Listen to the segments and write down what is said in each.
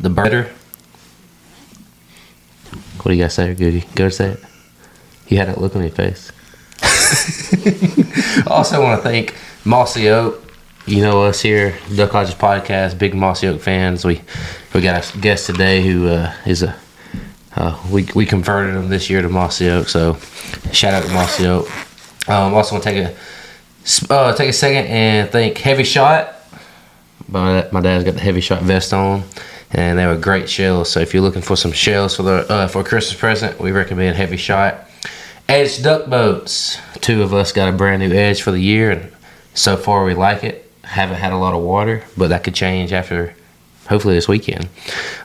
the birder. What do you guys say, Goody? Go say it. You had that look on your face. Also want to thank Mossy Oak. You know us here, Duck Hodges Podcast, big Mossy Oak fans. We we got a guest today who uh, is a uh, we we converted him this year to Mossy Oak. So shout out to Mossy Oak. Um, also want to take a uh, take a second and thank Hevi-Shot. My, my dad's got the Hevi-Shot vest on, and they were great shells. So if you're looking for some shells for the uh, for Christmas present, we recommend Hevi-Shot. Edge Duck Boats. Two of us got a brand new Edge for the year, and so far we like it. Haven't had a lot of water, but that could change after, hopefully this weekend.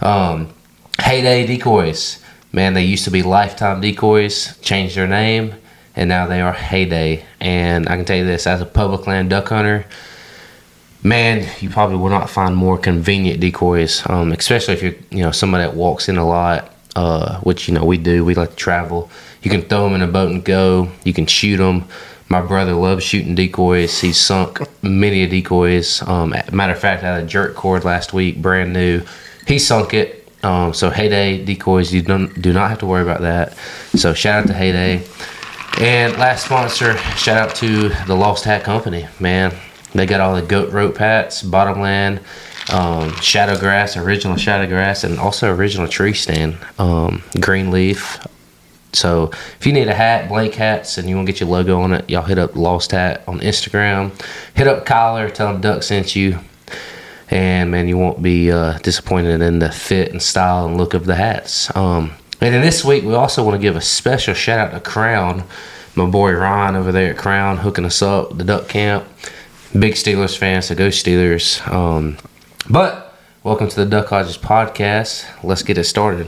Um, Heyday Decoys. Man, they used to be Lifetime Decoys, changed their name, and now they are Heyday. And I can tell you this, as a public land duck hunter, man, you probably will not find more convenient decoys, um, especially if you're, you know, somebody that walks in a lot, uh, which, you know, we do. We like to travel. You can throw them in a boat and go. You can shoot them. My brother loves shooting decoys. He's sunk many decoys. Um, matter of fact, I had a jerk cord last week, brand new. He sunk it. Um, so Heyday decoys, you don't do not have to worry about that. So shout out to Heyday. And last sponsor, shout out to the Lost Hat Company. Man, they got all the goat rope hats, bottomland, um, shadow grass, original shadow grass, and also original tree stand, um, green leaf, so if you need a hat, blank hats, and you want to get your logo on it, y'all hit up Lost Hat on Instagram. Hit up Kyler, tell him Duck sent you. And man, you won't be uh, disappointed in the fit and style and look of the hats. Um, and then this week, we also want to give a special shout out to Crown, my boy Ryan over there at Crown, hooking us up, the duck camp. Big Steelers fan, so go Steelers. Um, but welcome to the Duck Hodges podcast. Let's get it started.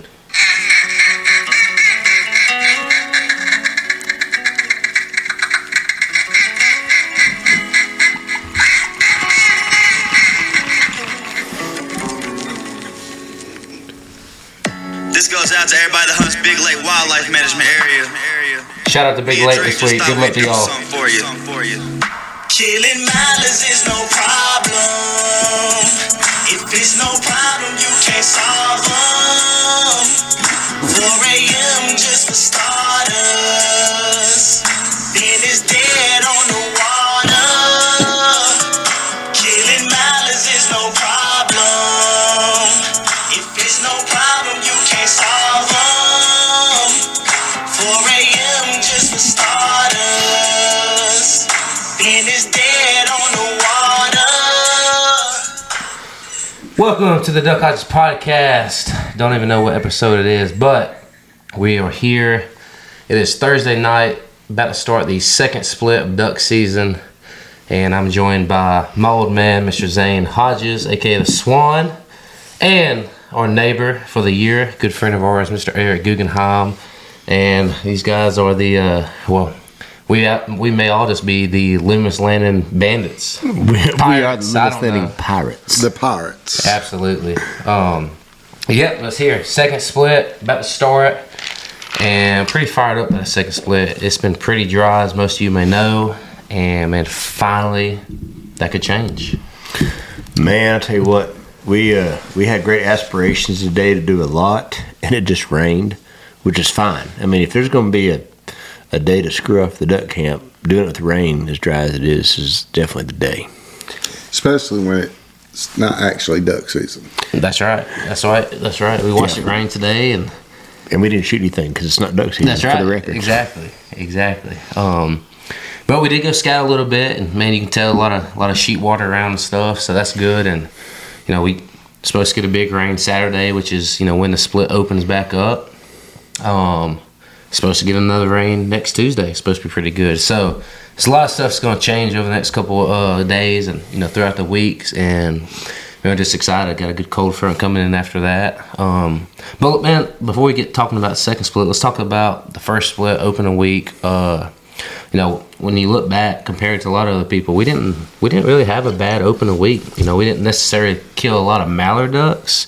This goes out to everybody that hunts Big Lake Wildlife Management Area. Shout out to Big Lake this week. Good luck to y'all. Killing malice is no problem. If it's no problem, you can't solve them. 4 a.m. just for starters. Welcome to the Duck Hodges podcast. Don't even know what episode it is, but we are here. It is Thursday night, about to start the second split of duck season, and I'm joined by my old man, Mr. Zane Hodges, aka the Swan, and our neighbor for the year, good friend of ours, Mr. Eric Guggenheim. And these guys are the uh, well, we we may all just be the Loomis Landing Bandits. We, we are the Pirates, I Lewis don't Landing know. Pirates. The Pirates. Absolutely. Um, yep, let's hear. Second split, about to start. And pretty fired up in the second split. It's been pretty dry, as most of you may know. And man, finally, that could change. Man, I tell you what, we uh, we had great aspirations today to do a lot, and it just rained, which is fine. I mean, if there's going to be a a day to screw off the duck camp, doing it with rain as dry as it is is definitely the day. Especially when it's not actually duck season. That's right. That's right. That's right. We watched Yeah. it rain today, and And we didn't shoot anything because it's not duck season. That's right. For the record, Exactly. Exactly. Um, but we did go scout a little bit, and man, you can tell a lot of a lot of sheet water around and stuff, so that's good. And you know, we supposed to get a big rain Saturday, which is you know when the split opens back up. Um, supposed to get another rain next Tuesday. Supposed to be pretty good. So there's a lot of stuff's going to change over the next couple uh, days, and you know throughout the weeks, and know just excited. Got a good cold front coming in after that. Um, but man, before we get talking about second split, let's talk about the first split opening week. Uh, you know, when you look back compared to a lot of other people, we didn't we didn't really have a bad opening week. You know, we didn't necessarily kill a lot of mallard ducks,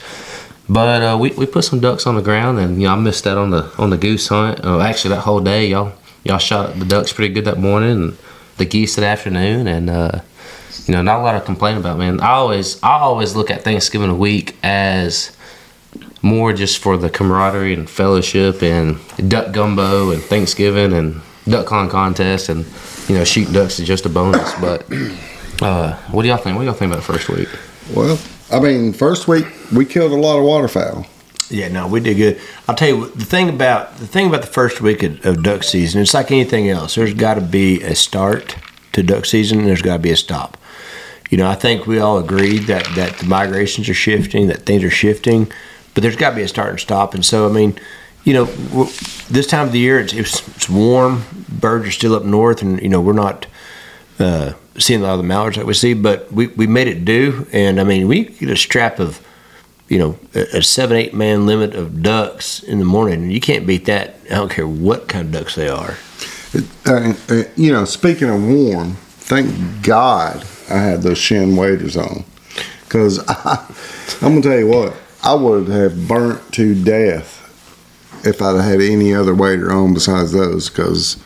but uh, we, we put some ducks on the ground, and you know I missed that on the on the goose hunt. Uh, actually, that whole day, y'all y'all shot the ducks pretty good that morning, and the geese that afternoon, and uh, you know not a lot to complain about, man. I always I always look at Thanksgiving week as more just for the camaraderie and fellowship and duck gumbo and Thanksgiving and duck con contest and you know shooting ducks is just a bonus. But uh, what do y'all think? What do y'all think about the first week? Well, I mean, first week we killed a lot of waterfowl. Yeah, no, we did good. I'll tell you the thing about the thing about the first week of, of duck season. It's like anything else. There's got to be a start to duck season. There's got to be a stop. You know, I think we all agreed that that the migrations are shifting, that things are shifting, but there's got to be a start and stop. And so, I mean, you know, this time of the year it's it's warm. Birds are still up north, and you know we're not uh, seeing a lot of the mallards that we see, but we, we made it do. And I mean, we get a strap of, you know, a, a seven, eight man limit of ducks in the morning. You can't beat that. I don't care what kind of ducks they are. Uh, uh, you know, speaking of warm, thank God I had those shin waders on. Because I'm going to tell you what, I would have burnt to death if I'd had any other wader on besides those. Because,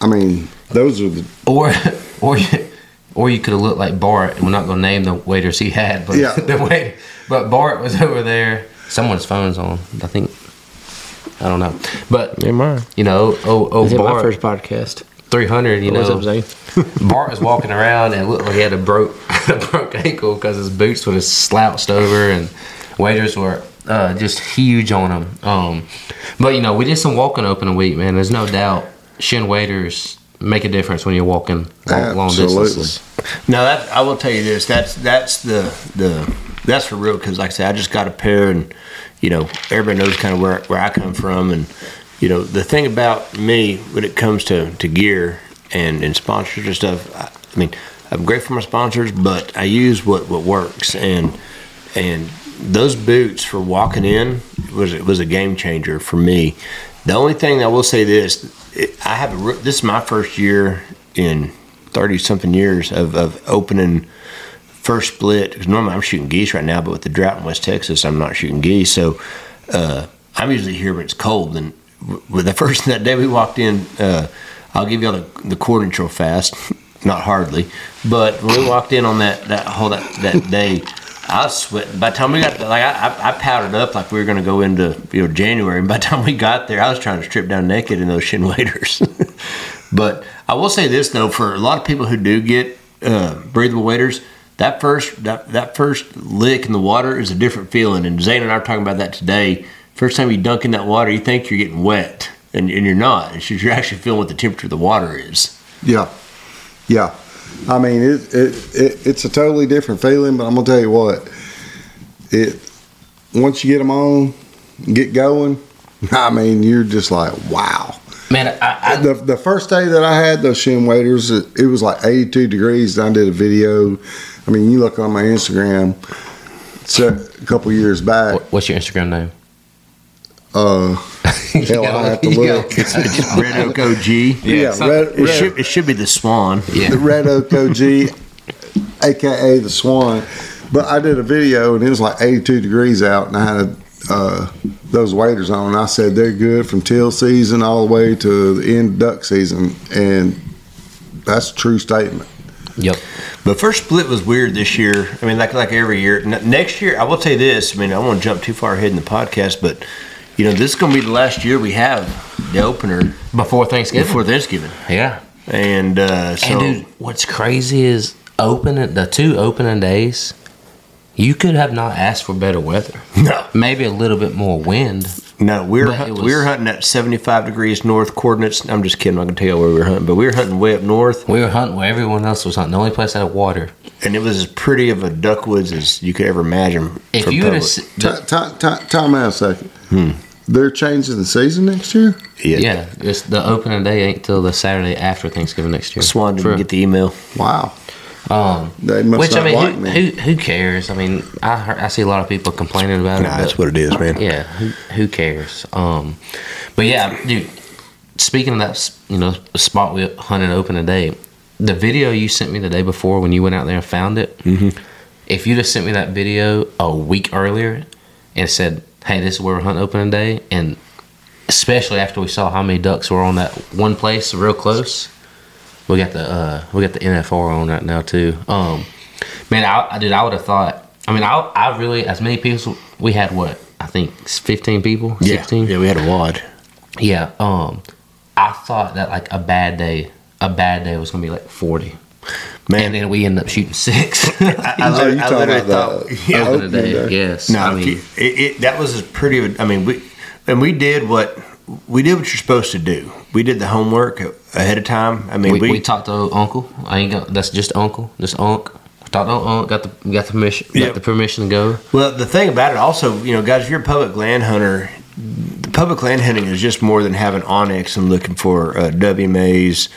I mean, those are the. Or or you- or you could have looked like Bart. and We're not going to name the waiters he had, but Yeah. the waiter. But Bart was over there. Someone's phone's on. I think. I don't know, but Yeah, mine. you know, oh oh Bart first podcast. three hundred. You What's know, up, Zane? Bart was walking around and looked like he had a broke a broke ankle because his boots were just slouched over and waiters were uh, just huge on him. Um, but you know, we did some walking open a week, man. There's no doubt shin waders make a difference when you're walking long, long distances. No, that I will tell you this. That's that's the the that's for real. Because like I said, I just got a pair, and you know everybody knows kind of where where I come from, and you know the thing about me when it comes to to gear and and sponsors and stuff. I, I mean, I'm grateful for my sponsors, but I use what what works, and and those boots for walking in was it was a game changer for me. The only thing I will say this, I have a, this is my first year in thirty something years of, of opening first split because normally I'm shooting geese right now, but with the drought in West Texas, I'm not shooting geese. So uh, I'm usually here when it's cold. And with the first that day we walked in, uh, I'll give you all the, the coordinates real fast, not hardly, but when we walked in on that that whole that, that day. I was sweating. By the time we got like I, I, I powdered up like we were going to go into you know January. And by the time we got there, I was trying to strip down naked in those shin waders. but I will say this though, for a lot of people who do get uh, breathable waders, that first that, that first lick in the water is a different feeling. And Zane and I are talking about that today. First time you dunk in that water, you think you're getting wet, and, and you're not. It's just you're actually feeling what the temperature of the water is. Yeah, yeah. I mean, it, it, it it's a totally different feeling, but I'm gonna tell you what. It once you get them on, get going. I mean, you're just like, wow. Man, I, I, The, the first day that I had those shin waders, it, it was like 82 degrees. And I did a video. I mean, you look on my Instagram. So, a couple years back. what's your Instagram name? Uh, hell, I have to look. gotta- It's, it's Red Oak OG. yeah, some- red, It red, should, it should be the Swan. Yeah. the Red Oak OG, aka the Swan. But I did a video and it was like 82 degrees out, and I had uh, those waders on. And I said they're good from teal season all the way to the end of duck season, and that's a true statement. Yep. But first split was weird this year. I mean, like like every year. N- next year, I will say this. I mean, I don't want to jump too far ahead in the podcast, but you know, this is going to be the last year we have the opener Before Thanksgiving. before Thanksgiving, yeah. and uh, so and dude, what's crazy is opening the two opening days. You could have not asked for better weather. no, Maybe a little bit more wind. no, we were But hunt- it we were hunting at seventy five degrees north coordinates. I'm just kidding. I'm not going to tell you where we were hunting, but we were hunting way up north, We were hunting where everyone else was hunting. The only place that had water. and it was as pretty of a duck woods as you could ever imagine. If for you would have, public. Time, time, time out a second. They're changing the season next year. yeah, yeah, it's the opening day ain't till the Saturday after Thanksgiving next year. Swan didn't For- get the email. Wow. Um, They must which not I mean, like who, me. who who cares? I mean, I heard, I see a lot of people complaining about Nah, it. that's what it is, man. Yeah, who, who cares? Um, but yeah, dude. Speaking of that, you know, spot we hunted open today, the video you sent me the day before when you went out there and found it. Mm-hmm. If you'd have sent me that video a week earlier and said, "Hey, this is where we're hunting opening day," and especially after we saw how many ducks were on that one place real close, we got the uh, we got the NFR on right now too. Um, man, I, I did. I would have thought. I mean, I, I really as many people we had what I think 15 people, Yeah, yeah, we had a wad. Yeah. Um, I thought that like a bad day, a bad day was gonna be like 40, Man, and then we end up shooting six. I, I, literally- I literally thought, the yeah, opening day, day? yes. No, I mean, you- it, it, that was a pretty. I mean, we and we did what we did what you're supposed to do. We did the homework ahead of time. I mean, we, we, we, talked to Uncle. I ain't got. That's just Uncle. Just Unc. Talked to Unc. Got the got the permission. Yeah. Got the permission to go. well, the thing about it, also, you know, guys, if you're a public land hunter, the public land hunting is just more than having onX and looking for uh, WMAs,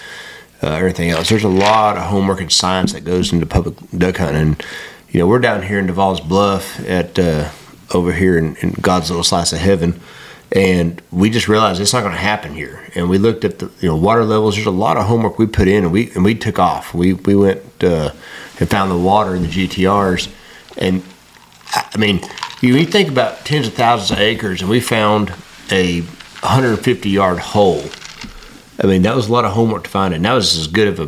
uh, everything else. There's a lot of homework and science that goes into public duck hunting. You know, we're down here in DeValls Bluff at uh, over here in, in God's little slice of heaven. And we just realized it's not going to happen here. And we looked at the you know water levels. There's a lot of homework we put in, and we and we took off. We we went uh, and found the water in the GTRs, and I mean, you, you think about tens of thousands of acres, and we found a 150 yard hole. I mean, that was a lot of homework to find it. And that was as good of a.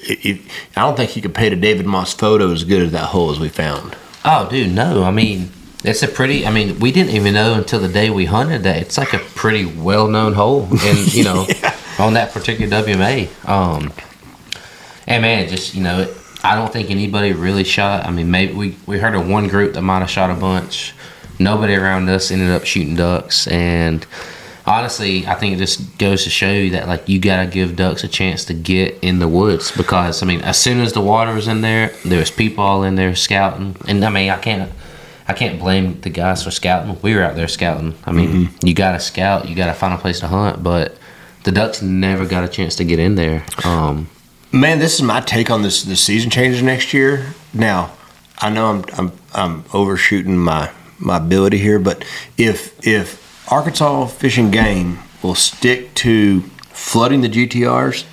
It, it, I don't think you could paint a David Maass photo as good as that hole as we found. Oh, dude, no. I mean, it's a pretty. I mean, we didn't even know until the day we hunted that it's like a pretty well known hole, and you know, on that particular WMA. Um, and man, just you know, it, I don't think anybody really shot. I mean, maybe we we heard of one group that might have shot a bunch. Nobody around us ended up shooting ducks, and honestly, I think it just goes to show you that like you gotta give ducks a chance to get in the woods because I mean, as soon as the water was in there, there was people all in there scouting, and I mean, I can't. I can't blame the guys for scouting. We were out there scouting. I mean, you got to scout, you got to find a place to hunt, but the ducks never got a chance to get in there. Um, Man, this is my take on this. The season changes next year. Now, I know I'm I'm I'm overshooting my my ability here, but if if Arkansas Fish and Game will stick to flooding the GTRs,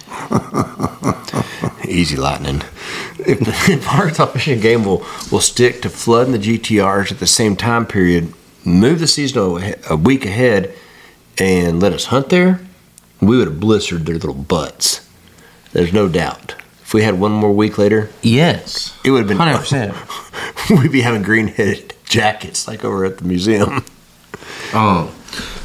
easy lightning. If, if Arkansas Fish and Game will will stick to flooding the GTRs at the same time period, move the season a, week ahead, and let us hunt there, we would have blistered their little butts. There's no doubt. If we had one more week later, yes, it would have been hundred percent. We'd be having green headed jackets like over at the museum. Um,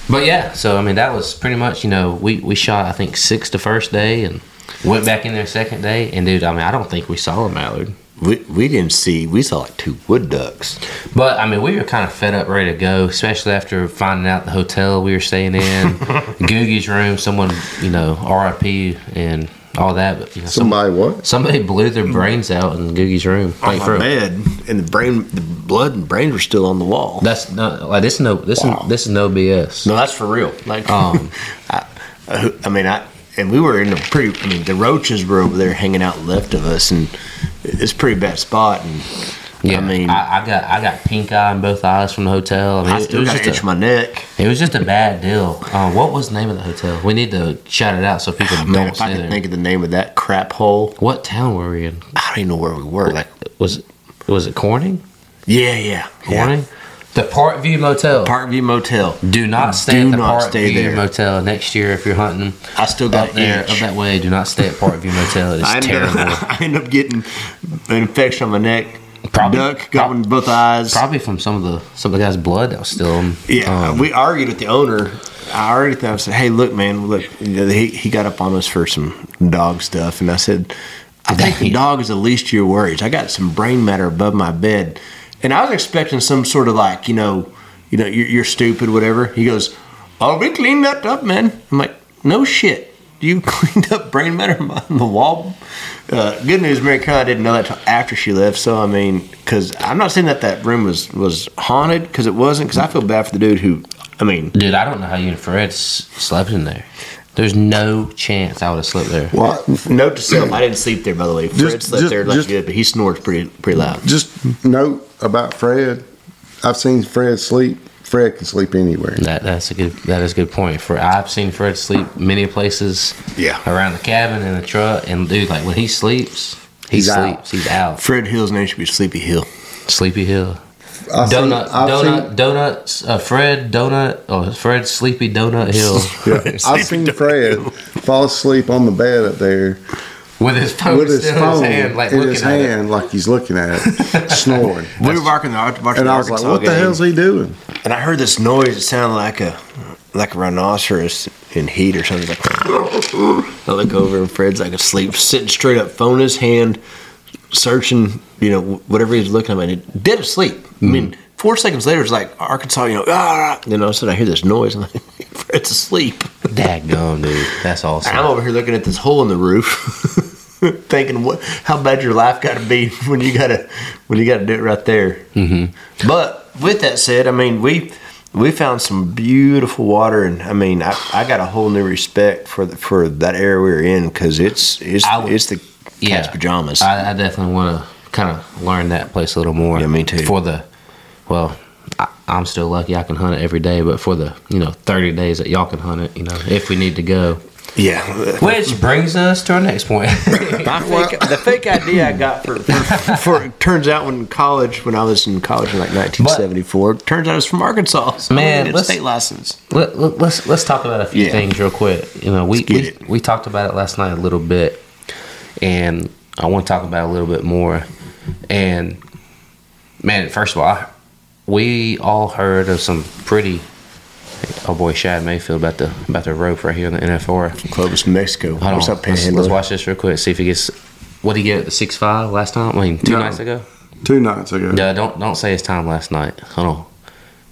but yeah, so I mean that was pretty much you know we we shot I think six the first day and went back in there second day and dude I mean I don't think we saw a mallard. We, we didn't see, we saw like two wood ducks. But I mean, we were kind of fed up, ready to go, especially after finding out the hotel we were staying in, Googie's room, someone, you know, RIP and all that. But you know, some- Somebody what? somebody blew their brains out in Googie's room. On Like, my for- bed, and the brain, the blood and brains were still on the wall. That's no, like this is no, this is this is no BS. No, that's for real. Like, Um, I, I, mean, I and we were in a pretty. I mean, the roaches were over there hanging out left of us, and it's a pretty bad spot. And Yeah, I mean, I, I got I got pink eye in both eyes from the hotel. I mean, I it, it still was got just itch a, my neck. it was just a bad deal. Um, what was the name of the hotel? We need to shout it out so people Man, don't if I could there. think of the name of that crap hole, what town were we in? I don't even know where we were. Like, Was it was it Corning? Yeah, yeah, Corning? yeah. The Parkview Motel. Parkview Motel. do not stay Do at the not Parkview stay there. Motel next year if you're hunting I still got there itch. up that way. Do not stay at Parkview Motel. It is I terrible. up, I end up getting an infection on my neck. Probably- Duck got one in both eyes. Probably from some of the some of the guy's blood that was still. on. Yeah, Um, we argued with the owner. I already thought I said, "Hey, look, man, look." He he got up on us for some dog stuff, and I said, "I think the dog is the least of your worries. I got some brain matter above my bed, and I was expecting some sort of like, you know, you know, you're, you're stupid, whatever." He goes, "Oh, we cleaned that up, man." I'm like, "No shit." You cleaned up brain matter on the wall. Uh, good news, Mary Carolina didn't know that till after she left. So I mean, because I'm not saying that that room was was haunted, because it wasn't. Because I feel bad for the dude who, I mean, dude, I don't know how you and Fred s- slept in there. There's no chance I would have slept there. What? note to self: I didn't sleep there. By the way, Fred Just- slept just- there like just- good, but he snores pretty pretty loud. Just note about Fred. I've seen Fred sleep. Fred can sleep anywhere. That that's a good that is a good point. For I've seen Fred sleep many places. Yeah. Around the cabin in the truck, and dude, like when he sleeps, he He's out. sleeps. He's out. Fred Hill's name should be Sleepy Hill. Sleepy Hill. I've seen- Donut, I've donut, seen- donuts. Uh, Fred Donut. Oh, Fred Sleepy Donut Hill. Yeah, I've seen Fred fall asleep on the bed up there with his phone with his still phone in his hand, like in his hand, like he's looking at it, snoring. We were watching the, watching And the I was like, Arkansas "What the hell's he doing?" And I heard this noise. It sounded like a like a rhinoceros in heat or something. Like I look over and Fred's like asleep, sitting straight up, phone in his hand, searching. You know whatever he's looking at, and dead asleep. I mean, four seconds later, it's like Arkansas. You know, ah. Then all of a sudden, I hear this noise. I'm like, Fred's asleep. Daggone, dude. That's awesome. And I'm over here looking at this hole in the roof, thinking, "What? How bad your life got to be when you gotta when you gotta do it right there." Mm-hmm. But with that said, I mean we we found some beautiful water, and I mean I, I got a whole new respect for the, for that area we were in because it's it's would- it's the cat's pajamas. I, I definitely want to kind of learn that place a little more. Yeah, me too. For the, well, I, I'm still lucky I can hunt it every day, but for the you know 30 days that y'all can hunt it, you know, if we need to go. Yeah. Which brings us to our next point. My fake, the fake idea I got for, for, for turns out when college when I was in college in like 1974 turns out it was from Arkansas. So Man, I did a let's- state license. Let, let, let's let's talk about a few Yeah. things real quick. You know, we we, we talked about it last night a little bit, and I want to talk about it a little bit more. And man, first of all, I, we all heard of some pretty. Oh boy, Shad Mayfield about the about the rope right here in the NFR. Clovis, New Mexico. Hold What's on, up, let's, let's watch this real quick. See if he gets. What did he get at the six five last time? I mean, two No. nights ago. Two nights ago, Yeah, don't don't say his time last night. Hold on.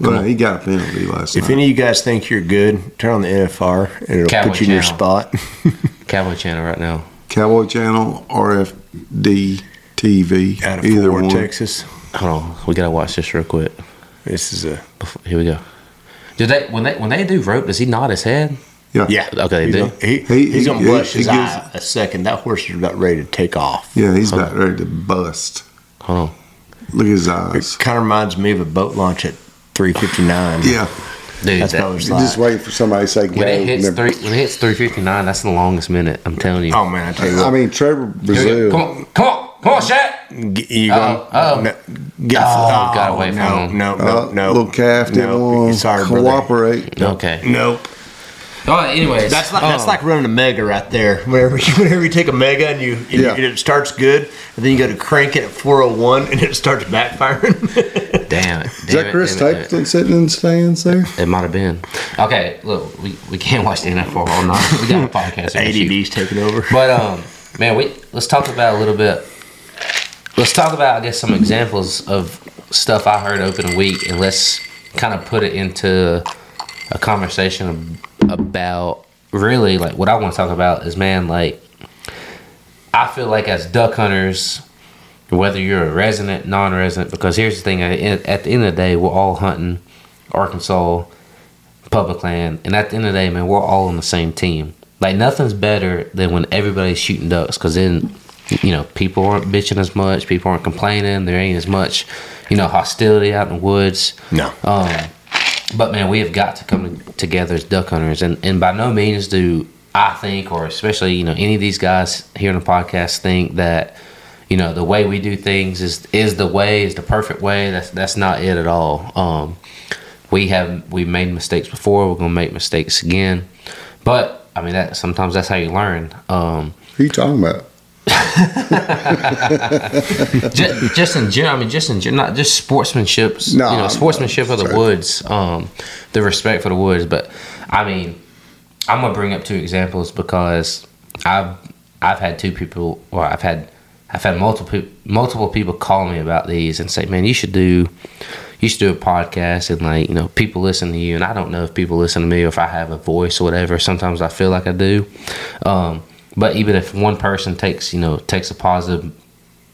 well, he got a penalty last If night. any of you guys think you're good, turn on the NFR and it'll Cowboy put you in your spot. Cowboy Channel right now. Cowboy Channel, RFD TV, Out of either Fort one. Texas. Hold on, we gotta watch this real quick. This is a Before, here we go. Do they when they when they do rope? Does he nod his head? Yeah, yeah. Okay, He's, they gonna, he, He- he's gonna he- blush he his gives- eye a second. That horse is about ready to take off. yeah. He's about ready to bust. Hold on. Look at his eyes. It eyes. kind of reminds me of a boat launch at 3:59. Yeah, Dude, that's that- what it was You're like. just waiting for somebody to say when it hits then- three when it hits three fifty nine, that's the longest minute. I'm telling you. Oh man, I tell you what. I mean, Trevor Brazile. Come on, come on, come on, Shaq. G- you going? oh. no, get, Oh, got away from no, him. no, no, Uh, no. little calf didn't no. want Sorry, to brother. cooperate. Okay. Nope. All right. Anyways, That's like that's um, like running a mega right there. Whenever you, whenever you take a mega and you and, you- Yeah. and it starts good, and then you go to crank it at 401 and it starts backfiring. Damn it. Is that Chris damn it, damn it. Stapleton sitting in the stands there? It might have been. Okay, look, we, we can't watch the NFL all night. We got a podcast. here to shoot. ADD's taking over. But um, man, we let's talk about a little bit. Let's talk about I guess some examples of stuff I heard open a week, and let's kind of put it into a conversation about really like what I want to talk about is man like I feel like as duck hunters, whether you're a resident, non-resident, because here's the thing: at at the end of the day, we're all hunting Arkansas public land, and at the end of the day, man, we're all on the same team. Like nothing's better than when everybody's shooting ducks, because then you know people aren't bitching as much, people aren't complaining, there ain't as much you know hostility out in the woods. No. Um, but man, we have got to come together as duck hunters, and and by no means do I think, or especially you know any of these guys here on the podcast think that you know the way we do things is is the way is the perfect way. That's that's not it at all. Um, we have we made mistakes before. We're gonna make mistakes again, but I mean that sometimes that's how you learn. Um, Who you talking about? Just, just in general, I mean, just in gen- not just sportsmanship, No, you know, sportsmanship of the sorry. woods, um, the respect for the woods. But I mean, I'm gonna bring up two examples because I've I've had two people, or I've had I've had multiple multiple people call me about these and say, man, you should do you should do a podcast and like you know people listen to you and I don't know if people listen to me or if I have a voice or whatever. Sometimes I feel like I do. Um, but even if one person takes you know takes a positive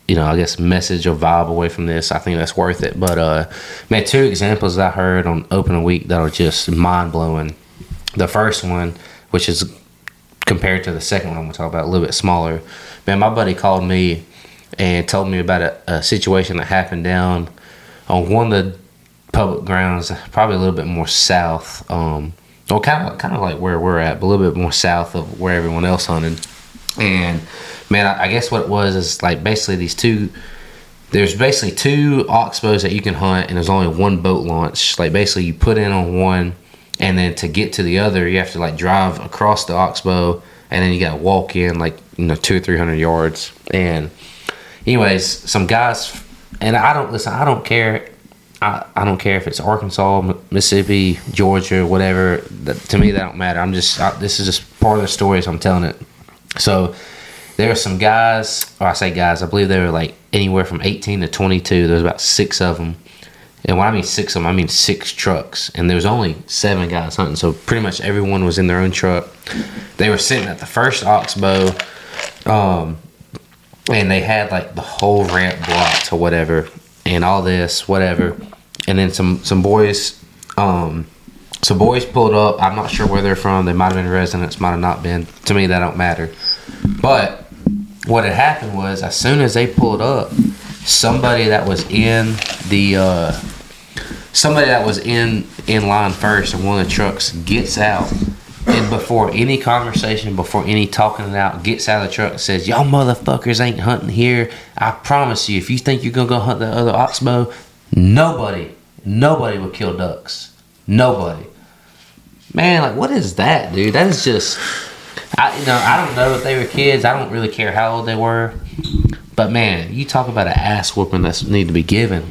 you know, I guess message or vibe away from this, I think that's worth it. But uh man, two examples I heard on open a week that are just mind blowing. The first one, which is compared to the second one I'm gonna talk about, a little bit smaller. Man, my buddy called me and told me about a, a situation that happened down on one of the public grounds, probably a little bit more south. Um, or kind of kind of like where we're at, but a little bit more south of where everyone else hunted. And man, I, I guess what it was is like basically these two. There's basically two oxbows that you can hunt, and there's only one boat launch. Like basically, you put in on one, and then to get to the other, you have to like drive across the oxbow, and then you got to walk in. Like you know two or three hundred yards. And anyways, some guys, and I don't listen. I don't care. I, I don't care if it's Arkansas, Mississippi, Georgia, whatever. That, to me, that don't matter. I'm just I, this is just part of the story, so I'm telling it. So there were some guys, or I say guys, I believe they were like anywhere from 18 to 22. There was about six of them. And when I mean six of them, I mean six trucks. And there was only seven guys hunting. So pretty much everyone was in their own truck. They were sitting at the first oxbow. Um, and they had like the whole ramp blocked or whatever. And all this, whatever. And then some, some boys, um, some boys pulled up. I'm not sure where they're from. They might have been residents, might have not been. To me, that don't matter. But what had happened was, as soon as they pulled up, somebody that was in the uh, somebody that was in in line first in one of the trucks gets out, and before any conversation, before any talking it out, gets out of the truck and says, "Y'all motherfuckers ain't hunting here. I promise you, if you think you're gonna go hunt the other oxbow, nobody, nobody will kill ducks. Nobody." Man, like what is that, dude? That is just I you know, I don't know if they were kids. I don't really care how old they were. But man, you talk about an ass whooping that's need to be given.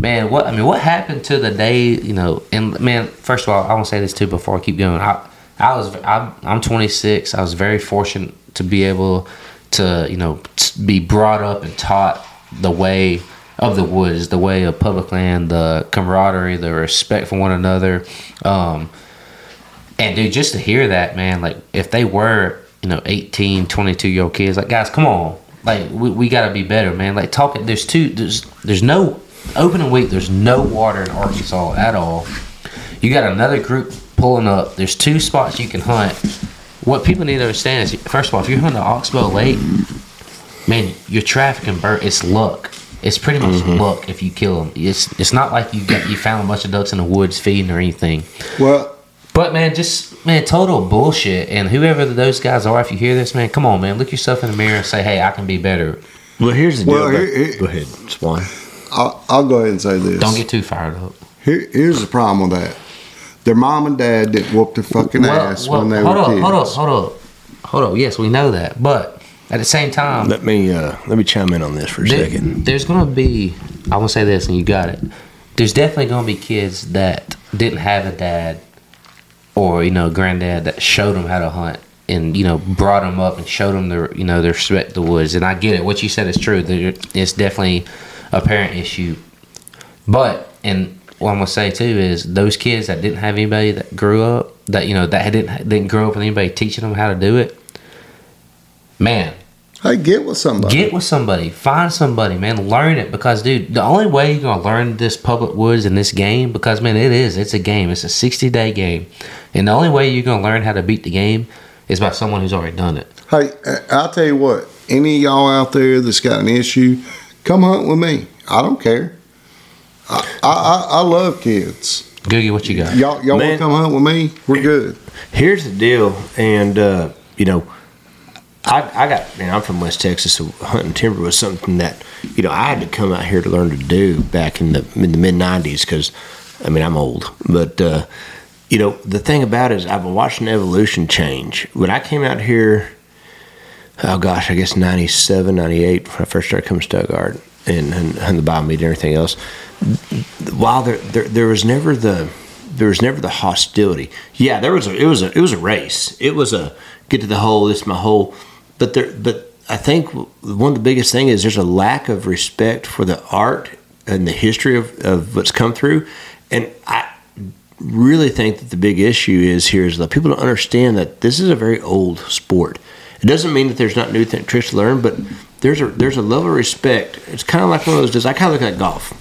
Man, what I mean, what happened to the day, you know, and man, first of all, I want to say this too before I keep going. I I was I'm, I'm 26. I was very fortunate to be able to, you know, be brought up and taught the way of the woods, the way of public land, the camaraderie, the respect for one another. Um, and dude, just to hear that, man, like if they were, you know, 18, 22 year old kids, like guys, come on. Like we, we gotta be better, man. Like talking there's two there's there's no opening week, there's no water in Arkansas at all. You got another group pulling up. There's two spots you can hunt. What people need to understand is first of all, if you're hunting the Oxbow Lake, man, your traffic and bird it's luck. It's pretty much mm-hmm. luck if you kill them. It's it's not like you got you found a bunch of ducks in the woods feeding or anything. Well, But man, just man, total bullshit. And whoever those guys are, if you hear this, man, come on, man, look yourself in the mirror and say, "Hey, I can be better." Well, here's the deal. Well, here- here- go ahead, Swan. I'll, I'll go ahead and say this. Don't get too fired up. Here, here's the problem with that. Their mom and dad didn't whoop their fucking ass when they hold were up, kids. hold up, hold up, hold up. Yes, we know that, but at the same time, Let me uh, let me chime in on this for a there- second. there's gonna be. I'm gonna say this, and you got it. There's definitely gonna be kids that didn't have a dad or you know granddad that showed them how to hunt and you know brought them up and showed them the you know their respect the woods. And I get it. What you said is true. It's definitely a parent issue. But and what I'm gonna say too is those kids that didn't have anybody that grew up that you know that didn't didn't grow up with anybody teaching them how to do it. Man, Hey, get with somebody. Get with somebody. Find somebody, man. Learn it because, dude, the only way you're gonna learn this public woods in this game, because man, it is. It's a game. It's a 60 day game, and the only way you're gonna learn how to beat the game is by someone who's already done it. Hey, I- I'll tell you what. Any of y'all out there that's got an issue, come hunt with me. I don't care. I I, I, I love kids. Googie, what you got? Y'all y'all want to come hunt with me? We're good. Here's the deal, and uh, you know, I, I got man, I'm from West Texas, so hunting timber was something that you know I had to come out here to learn to do back in the in the mid '90s because I mean I'm old, but uh, you know the thing about it is I've been watching evolution change. When I came out here, oh gosh, I guess 97, 98, when I first started coming to Stuttgart and and, and the Bayou Meto and everything else. While there, there there was never the there was never the hostility. Yeah, there was a it was a it was a race. It was a get to the hole. This is my hole. But there but I think one of the biggest thing is there's a lack of respect for the art and the history of, of what's come through. And I really think that the big issue is here is that people don't understand that this is a very old sport. It doesn't mean that there's not new th- tricks to learn, but there's a there's a level of respect. It's kind of like one of those. Does I kind of look at golf?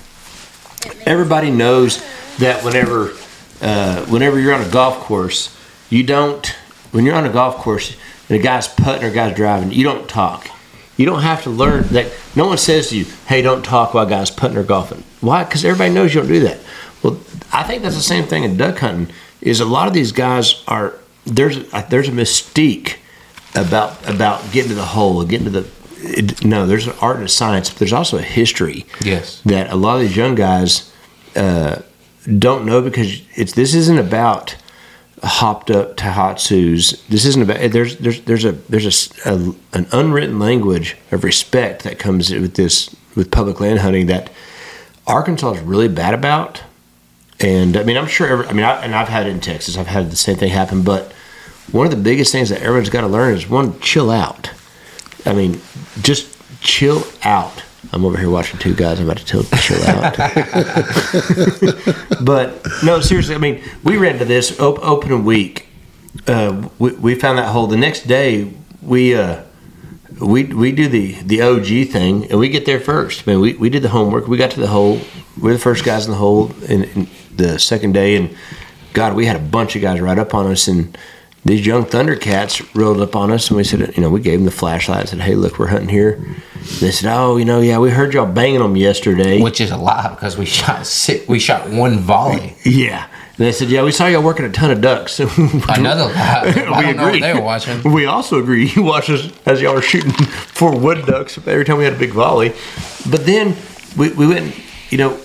Everybody knows that whenever uh, whenever you're on a golf course, you don't when you're on a golf course and a guy's putting or a guy's driving, you don't talk. You don't have to learn that. No one says to you, "Hey, don't talk while a guy's putting or golfing." Why? Because everybody knows you don't do that. Well, I think that's the same thing in duck hunting. Is a lot of these guys are there's a, there's a mystique about about getting to the hole, getting to the. It, no, there's an art and a science, but there's also a history Yes. that a lot of these young guys uh, don't know because it's this isn't about hopped up Tohatsus. This isn't about. There's there's there's a there's a an unwritten language of respect that comes with this with public land hunting that Arkansas is really bad about. And I mean, I'm sure. Every, I mean, I, and I've had it in Texas. I've had the same thing happen. But one of the biggest things that everyone's got to learn is one, chill out. I mean, just chill out. I'm over here watching two guys. I'm about to tell chill out. but no, seriously. I mean, we ran into this op- opening week. Uh, we, we found that hole. The next day, we uh, we we do the the OG thing, and we get there first. I mean, we, we did the homework. We got to the hole. We're the first guys in the hole in, in the second day, and God, we had a bunch of guys right up on us, and these young Thundercats rolled up on us, and we said, you know, we gave them the flashlight. and Said, hey, look, we're hunting here. They said, oh, you know, yeah, we heard y'all banging them yesterday. Which is a lie because we shot six, we shot one volley. Yeah. And they said, yeah, we saw y'all working a ton of ducks. Another lie. Know what they were watching. We also agree. You watched us as y'all were shooting four wood ducks every time we had a big volley. But then we, we went, you know,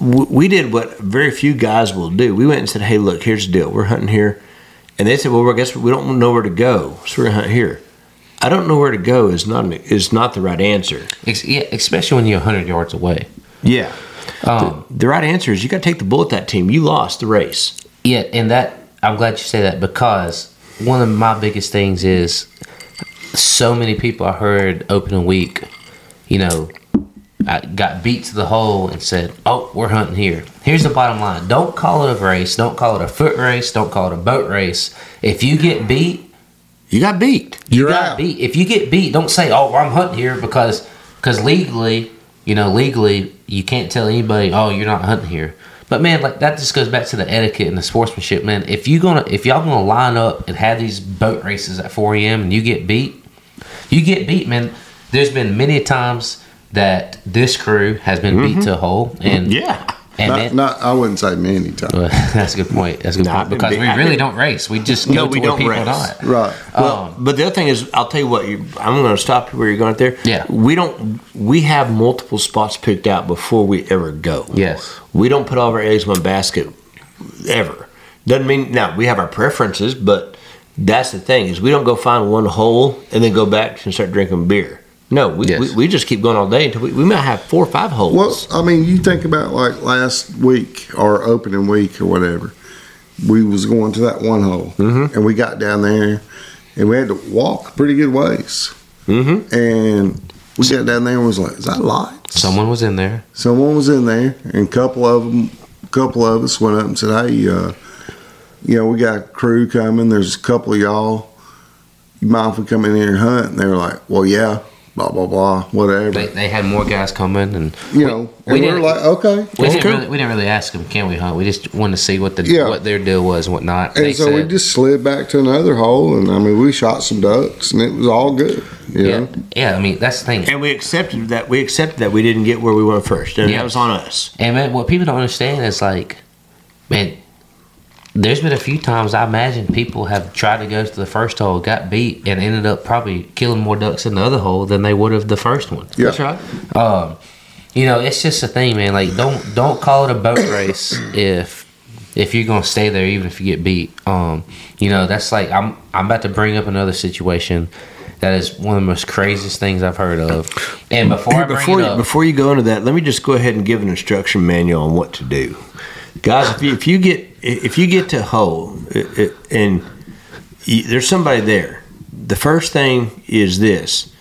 we did what very few guys will do. We went and said, hey, look, here's the deal. We're hunting here. And they said, well, I guess we don't know where to go. So we're going to hunt here. I don't know where to go is not, an, is not the right answer. Yeah, especially when you're 100 yards away. Yeah. Um, The right answer is you got to take the bull at that team. You lost the race. Yeah, and that I'm glad you say that because one of my biggest things is so many people I heard opening week, you know, I got beat to the hole and said, "Oh, we're hunting here." Here's the bottom line: don't call it a race, don't call it a foot race, don't call it a boat race. If you get beat, You got beat. you You're got out. beat. If you get beat, don't say, "Oh, well, I'm hunting here," because because legally, you know, legally, you can't tell anybody, "Oh, you're not hunting here." But man, like that just goes back to the etiquette and the sportsmanship, man. If you gonna if y'all gonna line up and have these boat races at 4 a.m. and you get beat, you get beat, man. There's been many times that this crew has been beat mm-hmm. to a hole, and Yeah. and Not, man, not, I wouldn't say many times. well, that's a good point. That's a good No, point because beat- we really don't race. We just No, go we where don't people race. not. Right. Well, um, but the other thing is, I'll tell you what. You, I'm going to stop you where you're going there. Yeah. We don't. We have multiple spots picked out before we ever go. Yes. We don't put all of our eggs in one basket ever. Doesn't mean now we have our preferences, but that's the thing is we don't go find one hole and then go back and start drinking beer. No, we, Yes. we, we just keep going all day until we, we might have four or five holes. Well, I mean, you think about like last week or opening week or whatever. We was going to that one hole, Mm-hmm. and we got down there, and we had to walk pretty good ways. mm-hmm. And we got down there and was like, "Is that lights?" Someone was in there. Someone was in there, and a couple of them, a couple of us went up and said, "Hey, uh, you know, we got a crew coming. There's a couple of y'all. You mind if we come in here and hunt?" And they were like, "Well, yeah." Blah blah blah, whatever. They, they had more guys coming, and you know, we and we, were like, "Okay." we well, didn't really we didn't really ask them, can we hunt? We just wanted to see what the Yeah. what their deal was and whatnot. And They so we just slid back to another hole, and I mean, we shot some ducks, and it was all good. You yeah, know, yeah. I mean, that's the thing. And we accepted that we accepted that we didn't get where we went first, and Yeah. that was on us. And man, what people don't understand is like, man, there's been a few times I imagine people have tried to go to the first hole, got beat, and ended up probably killing more ducks in the other hole than they would have the first one. yeah. That's right. Um, you know, it's just a thing, man. Like, don't don't call it a boat race if if you're gonna stay there, even if you get beat. Um, you know, that's like I'm I'm about to bring up another situation that is one of the most craziest things I've heard of. And before I bring before it you, up, before you go into that, let me just go ahead and give an instruction manual on what to do, guys. If you, if you get if you get to a hole and there's somebody there, the first thing is this: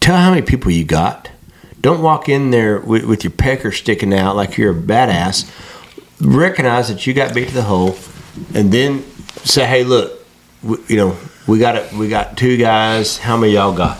tell how many people you got. Don't walk in there with, with your pecker sticking out like you're a badass. Recognize that you got beat to the hole, and then say, "Hey, look, we, you know we got it. We got two guys. How many y'all got?"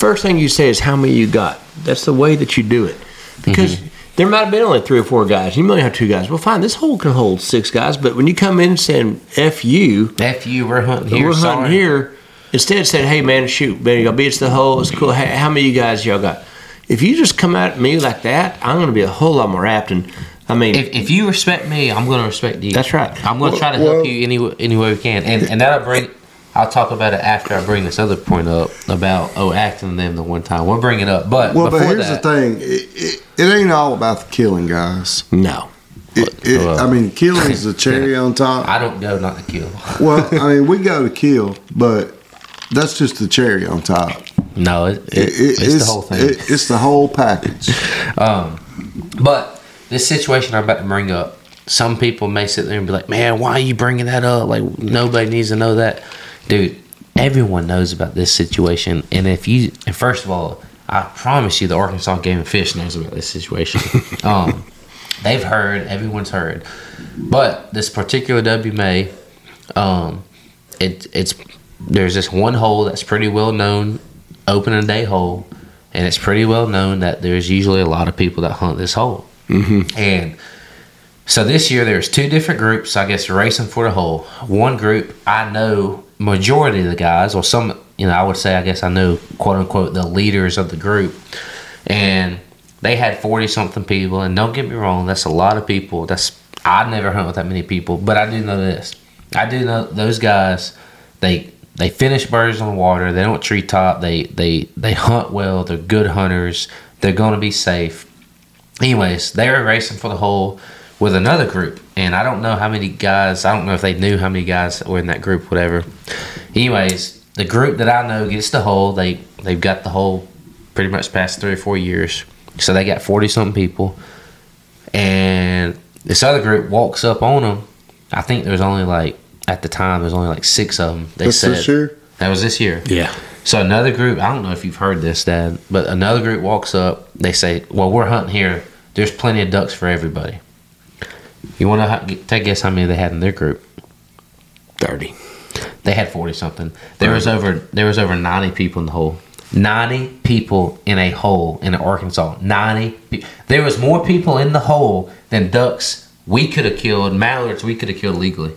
first thing you say is how many you got. That's the way that you do it. Because mm-hmm. There might have been only three or four guys. You might have two guys. Well, fine, this hole can hold six guys. But when you come in saying F you, F you, we're hunting here. we're sorry. hunting here, instead said, hey, man, shoot, man, y'all beat the hole. It's cool. Hey, how many of you guys y'all got? If you just come at me like that, I'm going to be a whole lot more apt. And I mean, If, if you respect me, I'm going to respect you. That's right. I'm going to try to Well- help you any any way we can, and and that'll bring. I'll talk about it after I bring this other point up about oh acting them the one time. We'll bring it up, but Well, but here's that, the thing: it, it, it ain't all about the killing, guys. no. It, it, Well- I mean, killing is the cherry on top. I don't go not to kill. Well, I mean, we go to kill, but that's just the cherry on top. No, it, it, It, it- it's, the whole thing. it- it's the whole package. Um, but this situation I'm about to bring up, some people may sit there and be like, "Man, why are you bringing that up? Like nobody needs to know that." Dude, everyone knows about this situation, and if you, and first of all, I promise you, the Arkansas Game and Fish knows about this situation. um, they've heard, everyone's heard, but this particular WMA, um, it it's there's this one hole that's pretty well known, open opening day hole, and it's pretty well known that there's usually a lot of people that hunt this hole. Mm-hmm. And so this year there's two different groups, I guess, racing for the hole. One group I know majority of the guys, or some, you know, I would say I guess I know quote unquote the leaders of the group, and they had forty something people. And don't get me wrong, that's a lot of people. That's I never hunt with that many people, but I do know this. I do know those guys. They they finish birds on the water. They don't treetop. They they they hunt well. They're good hunters. They're going to be safe. Anyways, they were racing for the hole with another group, and I don't know how many guys. I don't know if they knew how many guys were in that group. Whatever. Anyways, the group that I know gets the hole. They they've got the hole pretty much past three or four years. So they got forty something people, and this other group walks up on them. I think there was only like at the time there's only like six of them. They This said this year? that was this year. Yeah. So another group, I don't know if you've heard this, Dad, but another group walks up. They say, "Well, we're hunting here. There's plenty of ducks for everybody." You want to take a guess how many they had in their group? 30. They had forty something. There was over there was over ninety people in the hole. Ninety people in a hole in Arkansas. Ninety. Pe- there was more people in the hole than ducks we could have killed. Mallards we could have killed legally.